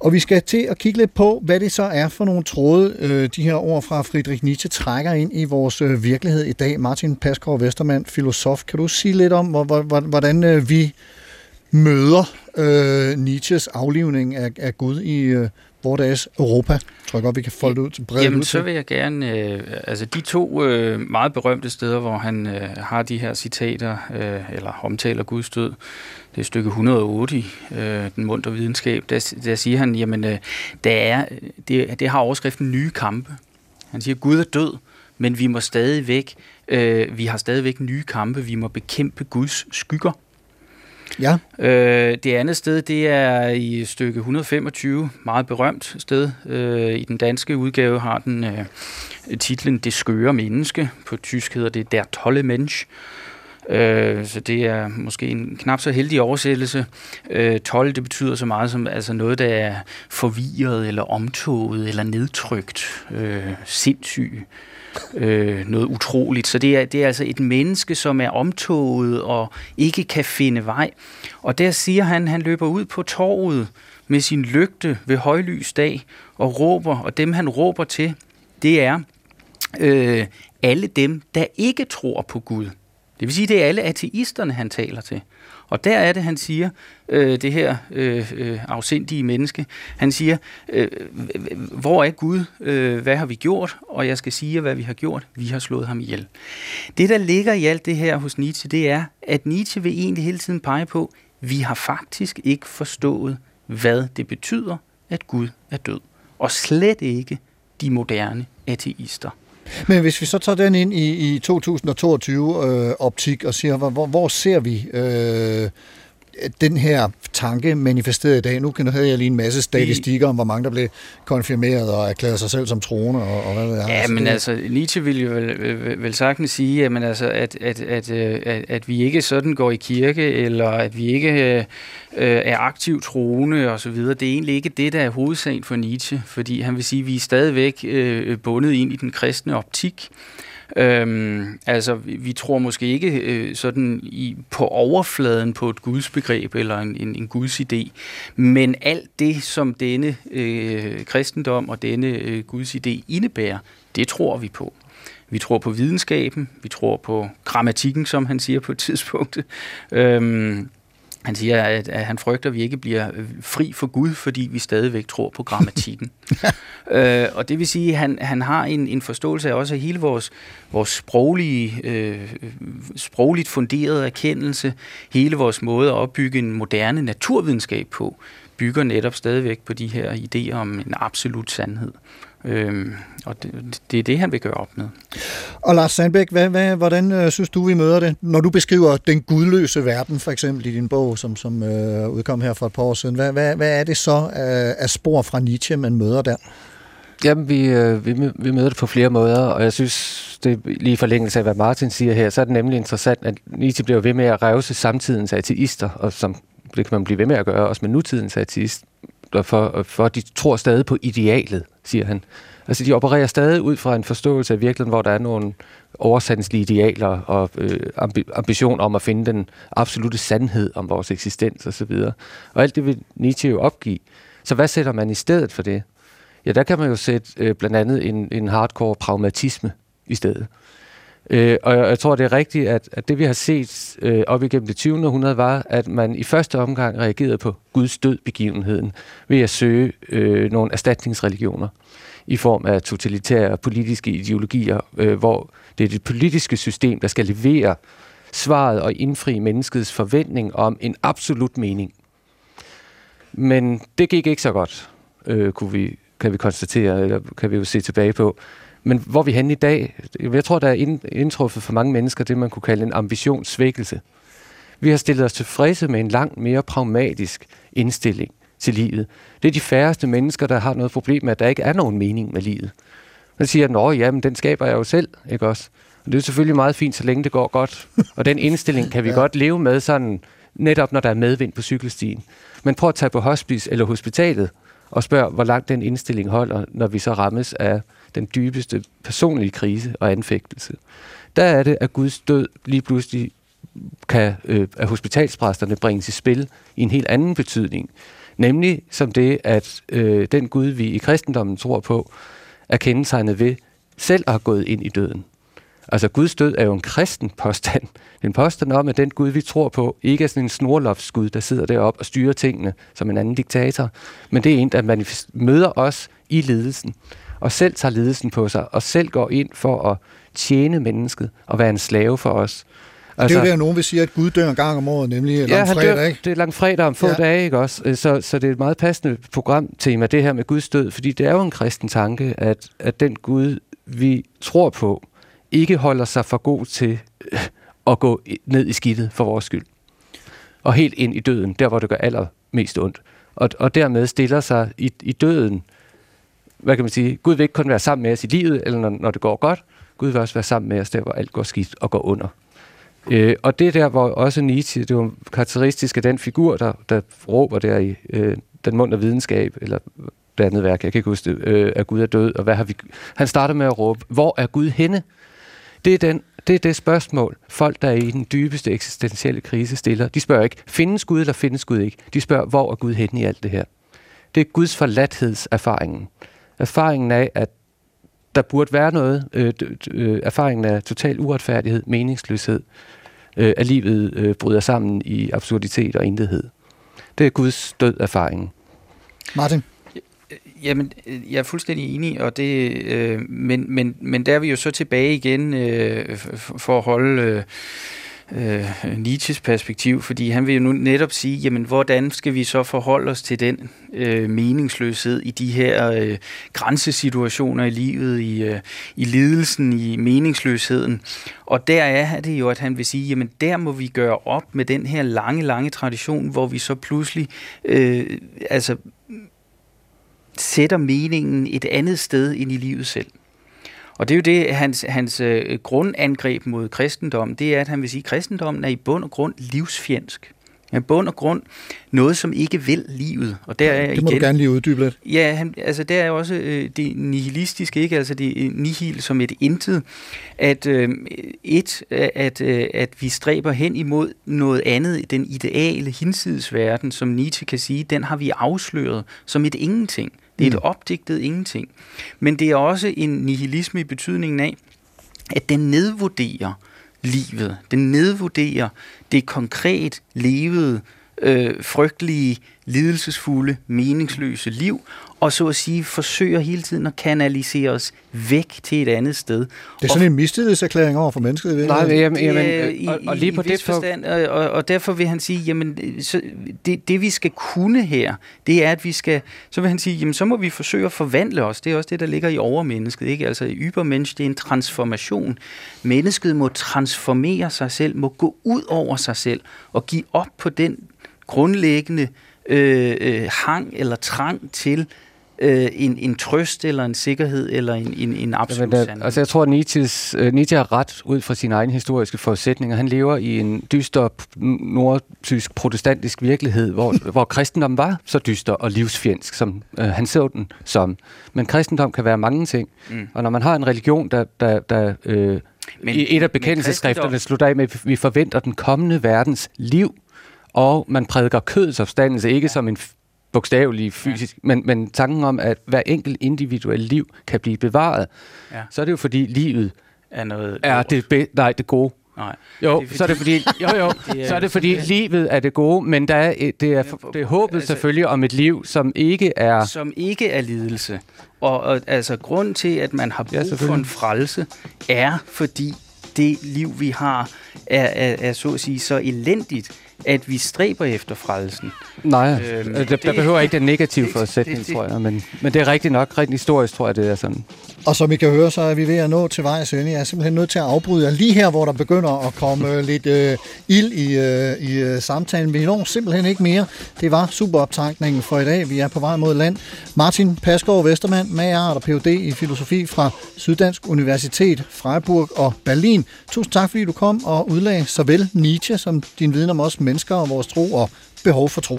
Og vi skal til at kigge lidt på, hvad det så er for nogle tråde, øh, de her ord fra Friedrich Nietzsche trækker ind i vores øh, virkelighed i dag. Martin Paskov Vestermand, filosof, kan du sige lidt om, hvordan øh, vi møder øh, Nietzsches aflivning af, af Gud i øh, vores dages Europa? Jeg tror godt, vi kan folde ud til bredt Jamen, ud så til. vil jeg gerne... Øh, altså, de to øh, meget berømte steder, hvor han øh, har de her citater, øh, eller omtaler Guds død, det er stykke 108 i øh, Den munter videnskab, der, der siger han, jamen, øh, der er, det, det har overskriften nye kampe. Han siger, Gud er død, men vi må stadigvæk, øh, vi har stadigvæk nye kampe, vi må bekæmpe Guds skygger. Ja, Øh, det andet sted, det er i stykke 125, meget berømt sted. Øh, I den danske udgave har den øh, titlen Det skøre menneske. På tysk hedder det Der tolle Mensch. Øh, så det er måske en knap så heldig oversættelse. Øh, tolle, det betyder så meget som altså noget, der er forvirret, eller omtoget, eller nedtrykt, øh, sindssyg øh, noget utroligt. Så det er, det er altså et menneske, som er omtoget og ikke kan finde vej. Og der siger han, han løber ud på torvet med sin lygte ved højlys dag og råber, og dem han råber til, det er øh, alle dem, der ikke tror på Gud. Det vil sige, det er alle ateisterne, han taler til. Og der er det, han siger, øh, det her øh, øh, afsindige menneske, han siger, øh, hvor er Gud, øh, hvad har vi gjort, og jeg skal sige hvad vi har gjort, vi har slået ham ihjel. Det, der ligger i alt det her hos Nietzsche, det er, at Nietzsche vil egentlig hele tiden pege på, vi har faktisk ikke forstået, hvad det betyder, at Gud er død. Og slet ikke de moderne ateister men hvis vi så tager den ind i, i 2022-optik øh, og siger, hvor, hvor, hvor ser vi øh, den her tanke manifesteret i dag? Nu kan havde jeg lige en masse statistikker om, hvor mange der blev konfirmeret og erklæret sig selv som troende og, og hvad ved jeg. Ja, Så men altså, Nietzsche ville jo vel, vel, vel sagtens sige, jamen, altså, at, at, at, øh, at, at vi ikke sådan går i kirke, eller at vi ikke øh, øh, er aktivt troende og så videre. Det er egentlig ikke det, der er hovedsagen for Nietzsche, fordi han vil sige, at vi er stadigvæk øh, bundet ind i den kristne optik. Øhm, altså, vi, tror måske ikke øh, sådan i, på overfladen på et gudsbegreb eller en, en, en gudsidé, men alt det, som denne øh, kristendom og denne øh, gudsidé indebærer, det tror vi på. Vi tror på videnskaben, vi tror på grammatikken, som han siger på et tidspunkt. Øhm, han siger, at, at han frygter, at vi ikke bliver fri for Gud, fordi vi stadigvæk tror på grammatikken. øh, og det vil sige, at han, han har en, en forståelse af også hele vores, vores sproglige, øh, sprogligt funderede erkendelse, hele vores måde at opbygge en moderne naturvidenskab på, bygger netop stadigvæk på de her idéer om en absolut sandhed. Øhm, og det, det er det, han vil gøre op med. Og Lars Sandbæk, hvad, hvad, hvordan øh, synes du, vi møder det? Når du beskriver den gudløse verden, for eksempel i din bog, som, som øh, udkom her for et par år siden, hvad, hvad, hvad er det så af, af spor fra Nietzsche, man møder der? Jamen, vi, øh, vi, vi møder det på flere måder, og jeg synes, det er lige i forlængelse af, hvad Martin siger her, så er det nemlig interessant, at Nietzsche bliver ved med at revse samtidens ateister, og som det kan man blive ved med at gøre, også med nutidens ateister, for, for de tror stadig på idealet, siger han. Altså, de opererer stadig ud fra en forståelse af virkeligheden, hvor der er nogle oversandslige idealer og øh, ambi- ambition om at finde den absolute sandhed om vores eksistens osv. Og alt det vil Nietzsche jo opgive. Så hvad sætter man i stedet for det? Ja, der kan man jo sætte øh, blandt andet en, en hardcore pragmatisme i stedet. Øh, og jeg, jeg tror, det er rigtigt, at, at det vi har set øh, op igennem det 20. århundrede var, at man i første omgang reagerede på Guds død-begivenheden ved at søge øh, nogle erstatningsreligioner i form af totalitære politiske ideologier, øh, hvor det er det politiske system, der skal levere svaret og indfri menneskets forventning om en absolut mening. Men det gik ikke så godt. øh, kunne vi, kan vi konstatere, eller kan vi jo se tilbage på. Men hvor vi henne i dag? Jeg tror, der er ind- indtruffet for mange mennesker det, man kunne kalde en ambitionssvækkelse. Vi har stillet os tilfredse med en langt mere pragmatisk indstilling til livet. Det er de færreste mennesker, der har noget problem med, at der ikke er nogen mening med livet. Man siger, at ja, men den skaber jeg jo selv, ikke også? Og det er selvfølgelig meget fint, så længe det går godt. Og den indstilling kan vi ja. godt leve med sådan, netop når der er medvind på cykelstien. Men prøv at tage på hospice eller hospitalet og spørg, hvor langt den indstilling holder, når vi så rammes af den dybeste personlige krise og anfægtelse. Der er det, at Guds død lige pludselig kan øh, at hospitalspræsterne bringes i spil i en helt anden betydning. Nemlig som det, at øh, den Gud, vi i kristendommen tror på, er kendetegnet ved selv at have gået ind i døden. Altså Guds død er jo en kristen påstand. En påstand om, at den Gud, vi tror på, ikke er sådan en snorloftsgud, der sidder deroppe og styrer tingene som en anden diktator, men det er en, der manifest- møder os i lidelsen, og selv tager lidelsen på sig, og selv går ind for at tjene mennesket og være en slave for os. Altså, det er jo der, nogen vil sige, at Gud dør en gang om året, nemlig Ja, langfredag, dør, ikke? det er langfredag om få Ja. dage, ikke også? Øh, Så, så det er et meget passende programtema, det her med Guds død, fordi det er jo en kristen tanke, at, at den Gud, vi tror på, ikke holder sig for god til øh, at gå ned i skidtet for vores skyld. Og helt ind i døden, der hvor det gør allermest ondt. Og, og dermed stiller sig i, i døden, hvad kan man sige, Gud vil ikke kun være sammen med os i livet, eller når, når det går godt, Gud vil også være sammen med os der, hvor alt går skidt og går under. Øh, og det der, hvor også Nietzsche, det var karakteristisk af den figur, der, der råber der i øh, Den mund af videnskab, eller det andet værk, jeg kan ikke huske det, øh, at Gud er død, og hvad har vi... Han starter med at råbe, hvor er Gud henne? Det er, den, det er det spørgsmål, folk, der er i den dybeste eksistentielle krise, stiller. De spørger ikke, findes Gud eller findes Gud ikke? De spørger, hvor er Gud henne i alt det her? Det er Guds forladthedserfaringen. Erfaringen af, at der burde være noget. Øh, øh, erfaringen af total uretfærdighed, meningsløshed, øh, at livet øh, bryder sammen i absurditet og intethed. Det er Guds død erfaringen. Martin? Jamen, øh, jeg er fuldstændig enig, og det, øh, men, men, men der er vi jo så tilbage igen øh, for at holde øh, Nietzsches perspektiv, fordi han vil jo nu netop sige, jamen, hvordan skal vi så forholde os til den øh, meningsløshed i de her øh, grænsesituationer i livet, i, øh, i lidelsen, i meningsløsheden. Og der er det jo, at han vil sige, jamen der må vi gøre op med den her lange, lange tradition, hvor vi så pludselig øh, altså sætter meningen et andet sted ind i livet selv. Og det er jo det, hans, hans øh, grundangreb mod kristendom, det er, at han vil sige, at kristendommen er i bund og grund livsfjendsk. I bund og grund noget, som ikke vil livet. Og der er Det må igen, du gerne lige uddybe lidt. Ja, han, altså der er også øh, det nihilistiske, ikke? Altså det øh, nihil som et intet. At øh, et, at, øh, at vi stræber hen imod noget andet, den ideale hinsides verden, som Nietzsche kan sige, den har vi afsløret som et ingenting. Det er et opdigtet ingenting. Men det er også en nihilisme i betydningen af, at den nedvurderer livet. Den nedvurderer det konkret levede, øh, frygtelige, lidelsesfulde, meningsløse liv, og så at sige forsøger hele tiden at kanalisere os væk til et andet sted. Det er sådan en mistillidserklæring over for mennesket. virkeligheden. Nej, jamen, jamen, Øh, øh, i, og, og lige i, på i det forstand, og, og, og derfor vil han sige, jamen, så det, det vi skal kunne her, det er, at vi skal, så vil han sige, jamen, så må vi forsøge at forvandle os. Det er også det, der ligger i overmennesket, ikke? Altså, i ybermensch, det er en transformation. Mennesket må transformere sig selv, må gå ud over sig selv, og give op på den grundlæggende øh, øh, hang eller trang til øh, en, en trøst, eller en sikkerhed, eller en, en, en absolut Jamen, sandhed. altså jeg tror, at Nietzsches, uh, Nietzsche har ret ud fra sine egne historiske forudsætninger. Han lever i en dyster nordtysk protestantisk virkelighed, hvor, hvor kristendommen var så dyster og livsfjendsk, som uh, han så den som. Men kristendom kan være mange ting. Mm. Og når man har en religion, der, der, der uh, Men- i et af bekendelsesskrifterne slutter af med, at vi forventer den kommende verdens liv, og man prædiker kødets opstandelse, ikke ja. som en bogstavelig fysisk, ja. men, men tanken om, at hver enkelt individuel liv kan blive bevaret, Ja. så er det jo fordi livet er noget er det, be- nej, det gode. Nej. Jo, Det er så er det fordi, jo, jo, Det er så er det fordi livet er det gode, men der er, et- det er, det er håbet Altså- selvfølgelig om et liv, som ikke er... som ikke er lidelse. Og, og altså grund til, at man har Ja, brug for selvfølgelig. en frelse, er fordi det liv, vi har, er, er, er så at sige så elendigt, at vi stræber efter frelsen. Nej, Øhm, øhm, der, det- der behøver ikke den negative forudsætning, det- det- tror jeg. Men, men det er rigtigt nok, rent historisk tror jeg, det er sådan. Og som I kan høre, så er vi ved at nå til vejs ende. Jeg er simpelthen nødt til at afbryde jer lige her, hvor der begynder at komme øh, lidt øh, ild i, øh, i øh, samtalen. Vi når simpelthen ikke mere. Det var superoptankningen for i dag. Vi er på vej mod land. Martin Pasgaard Vestermand, magart og Ph.D. i filosofi fra Syddansk Universitet, Freiburg og Berlin. Tusind tak, fordi du kom og udlagde såvel Nietzsche som din viden om os mennesker og vores tro og behov for tro.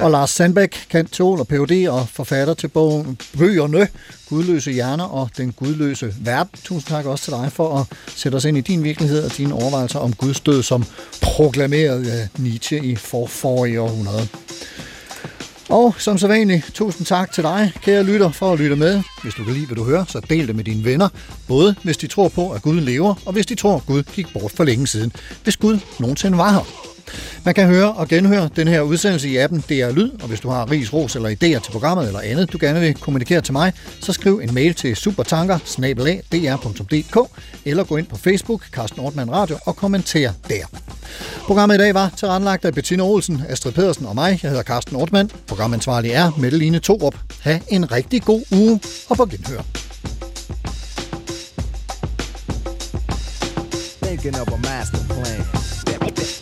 Og Lars Sandbæk, kantol og Ph.D. og forfatter til bogen Bøgerne, Gudløse Hjerner og Den Gudløse Verden. Tusind tak også til dig for at sætte os ind i din virkelighed og dine overvejelser om Guds død, som proklamerede Nietzsche i for forrige århundrede. Og som så vanligt, tusind tak til dig, kære lytter, for at lytte med. Hvis du kan lide, hvad du hører, så del det med dine venner. Både hvis de tror på, at Gud lever, og hvis de tror, at Gud gik bort for længe siden. Hvis Gud nogensinde var her. Man kan høre og genhøre den her udsendelse i appen DR Lyd, og hvis du har ris, ros eller idéer til programmet eller andet, du gerne vil kommunikere til mig, så skriv en mail til supertanker eller gå ind på Facebook, Carsten Ortmann Radio, og kommenter der. Programmet i dag var tilrettelagt af Bettina Olsen, Astrid Pedersen og mig. Jeg hedder Carsten Ortmann. Programansvarlig er Mette Line Torup. Ha' en rigtig god uge, og på genhør. Thinking of a master plan.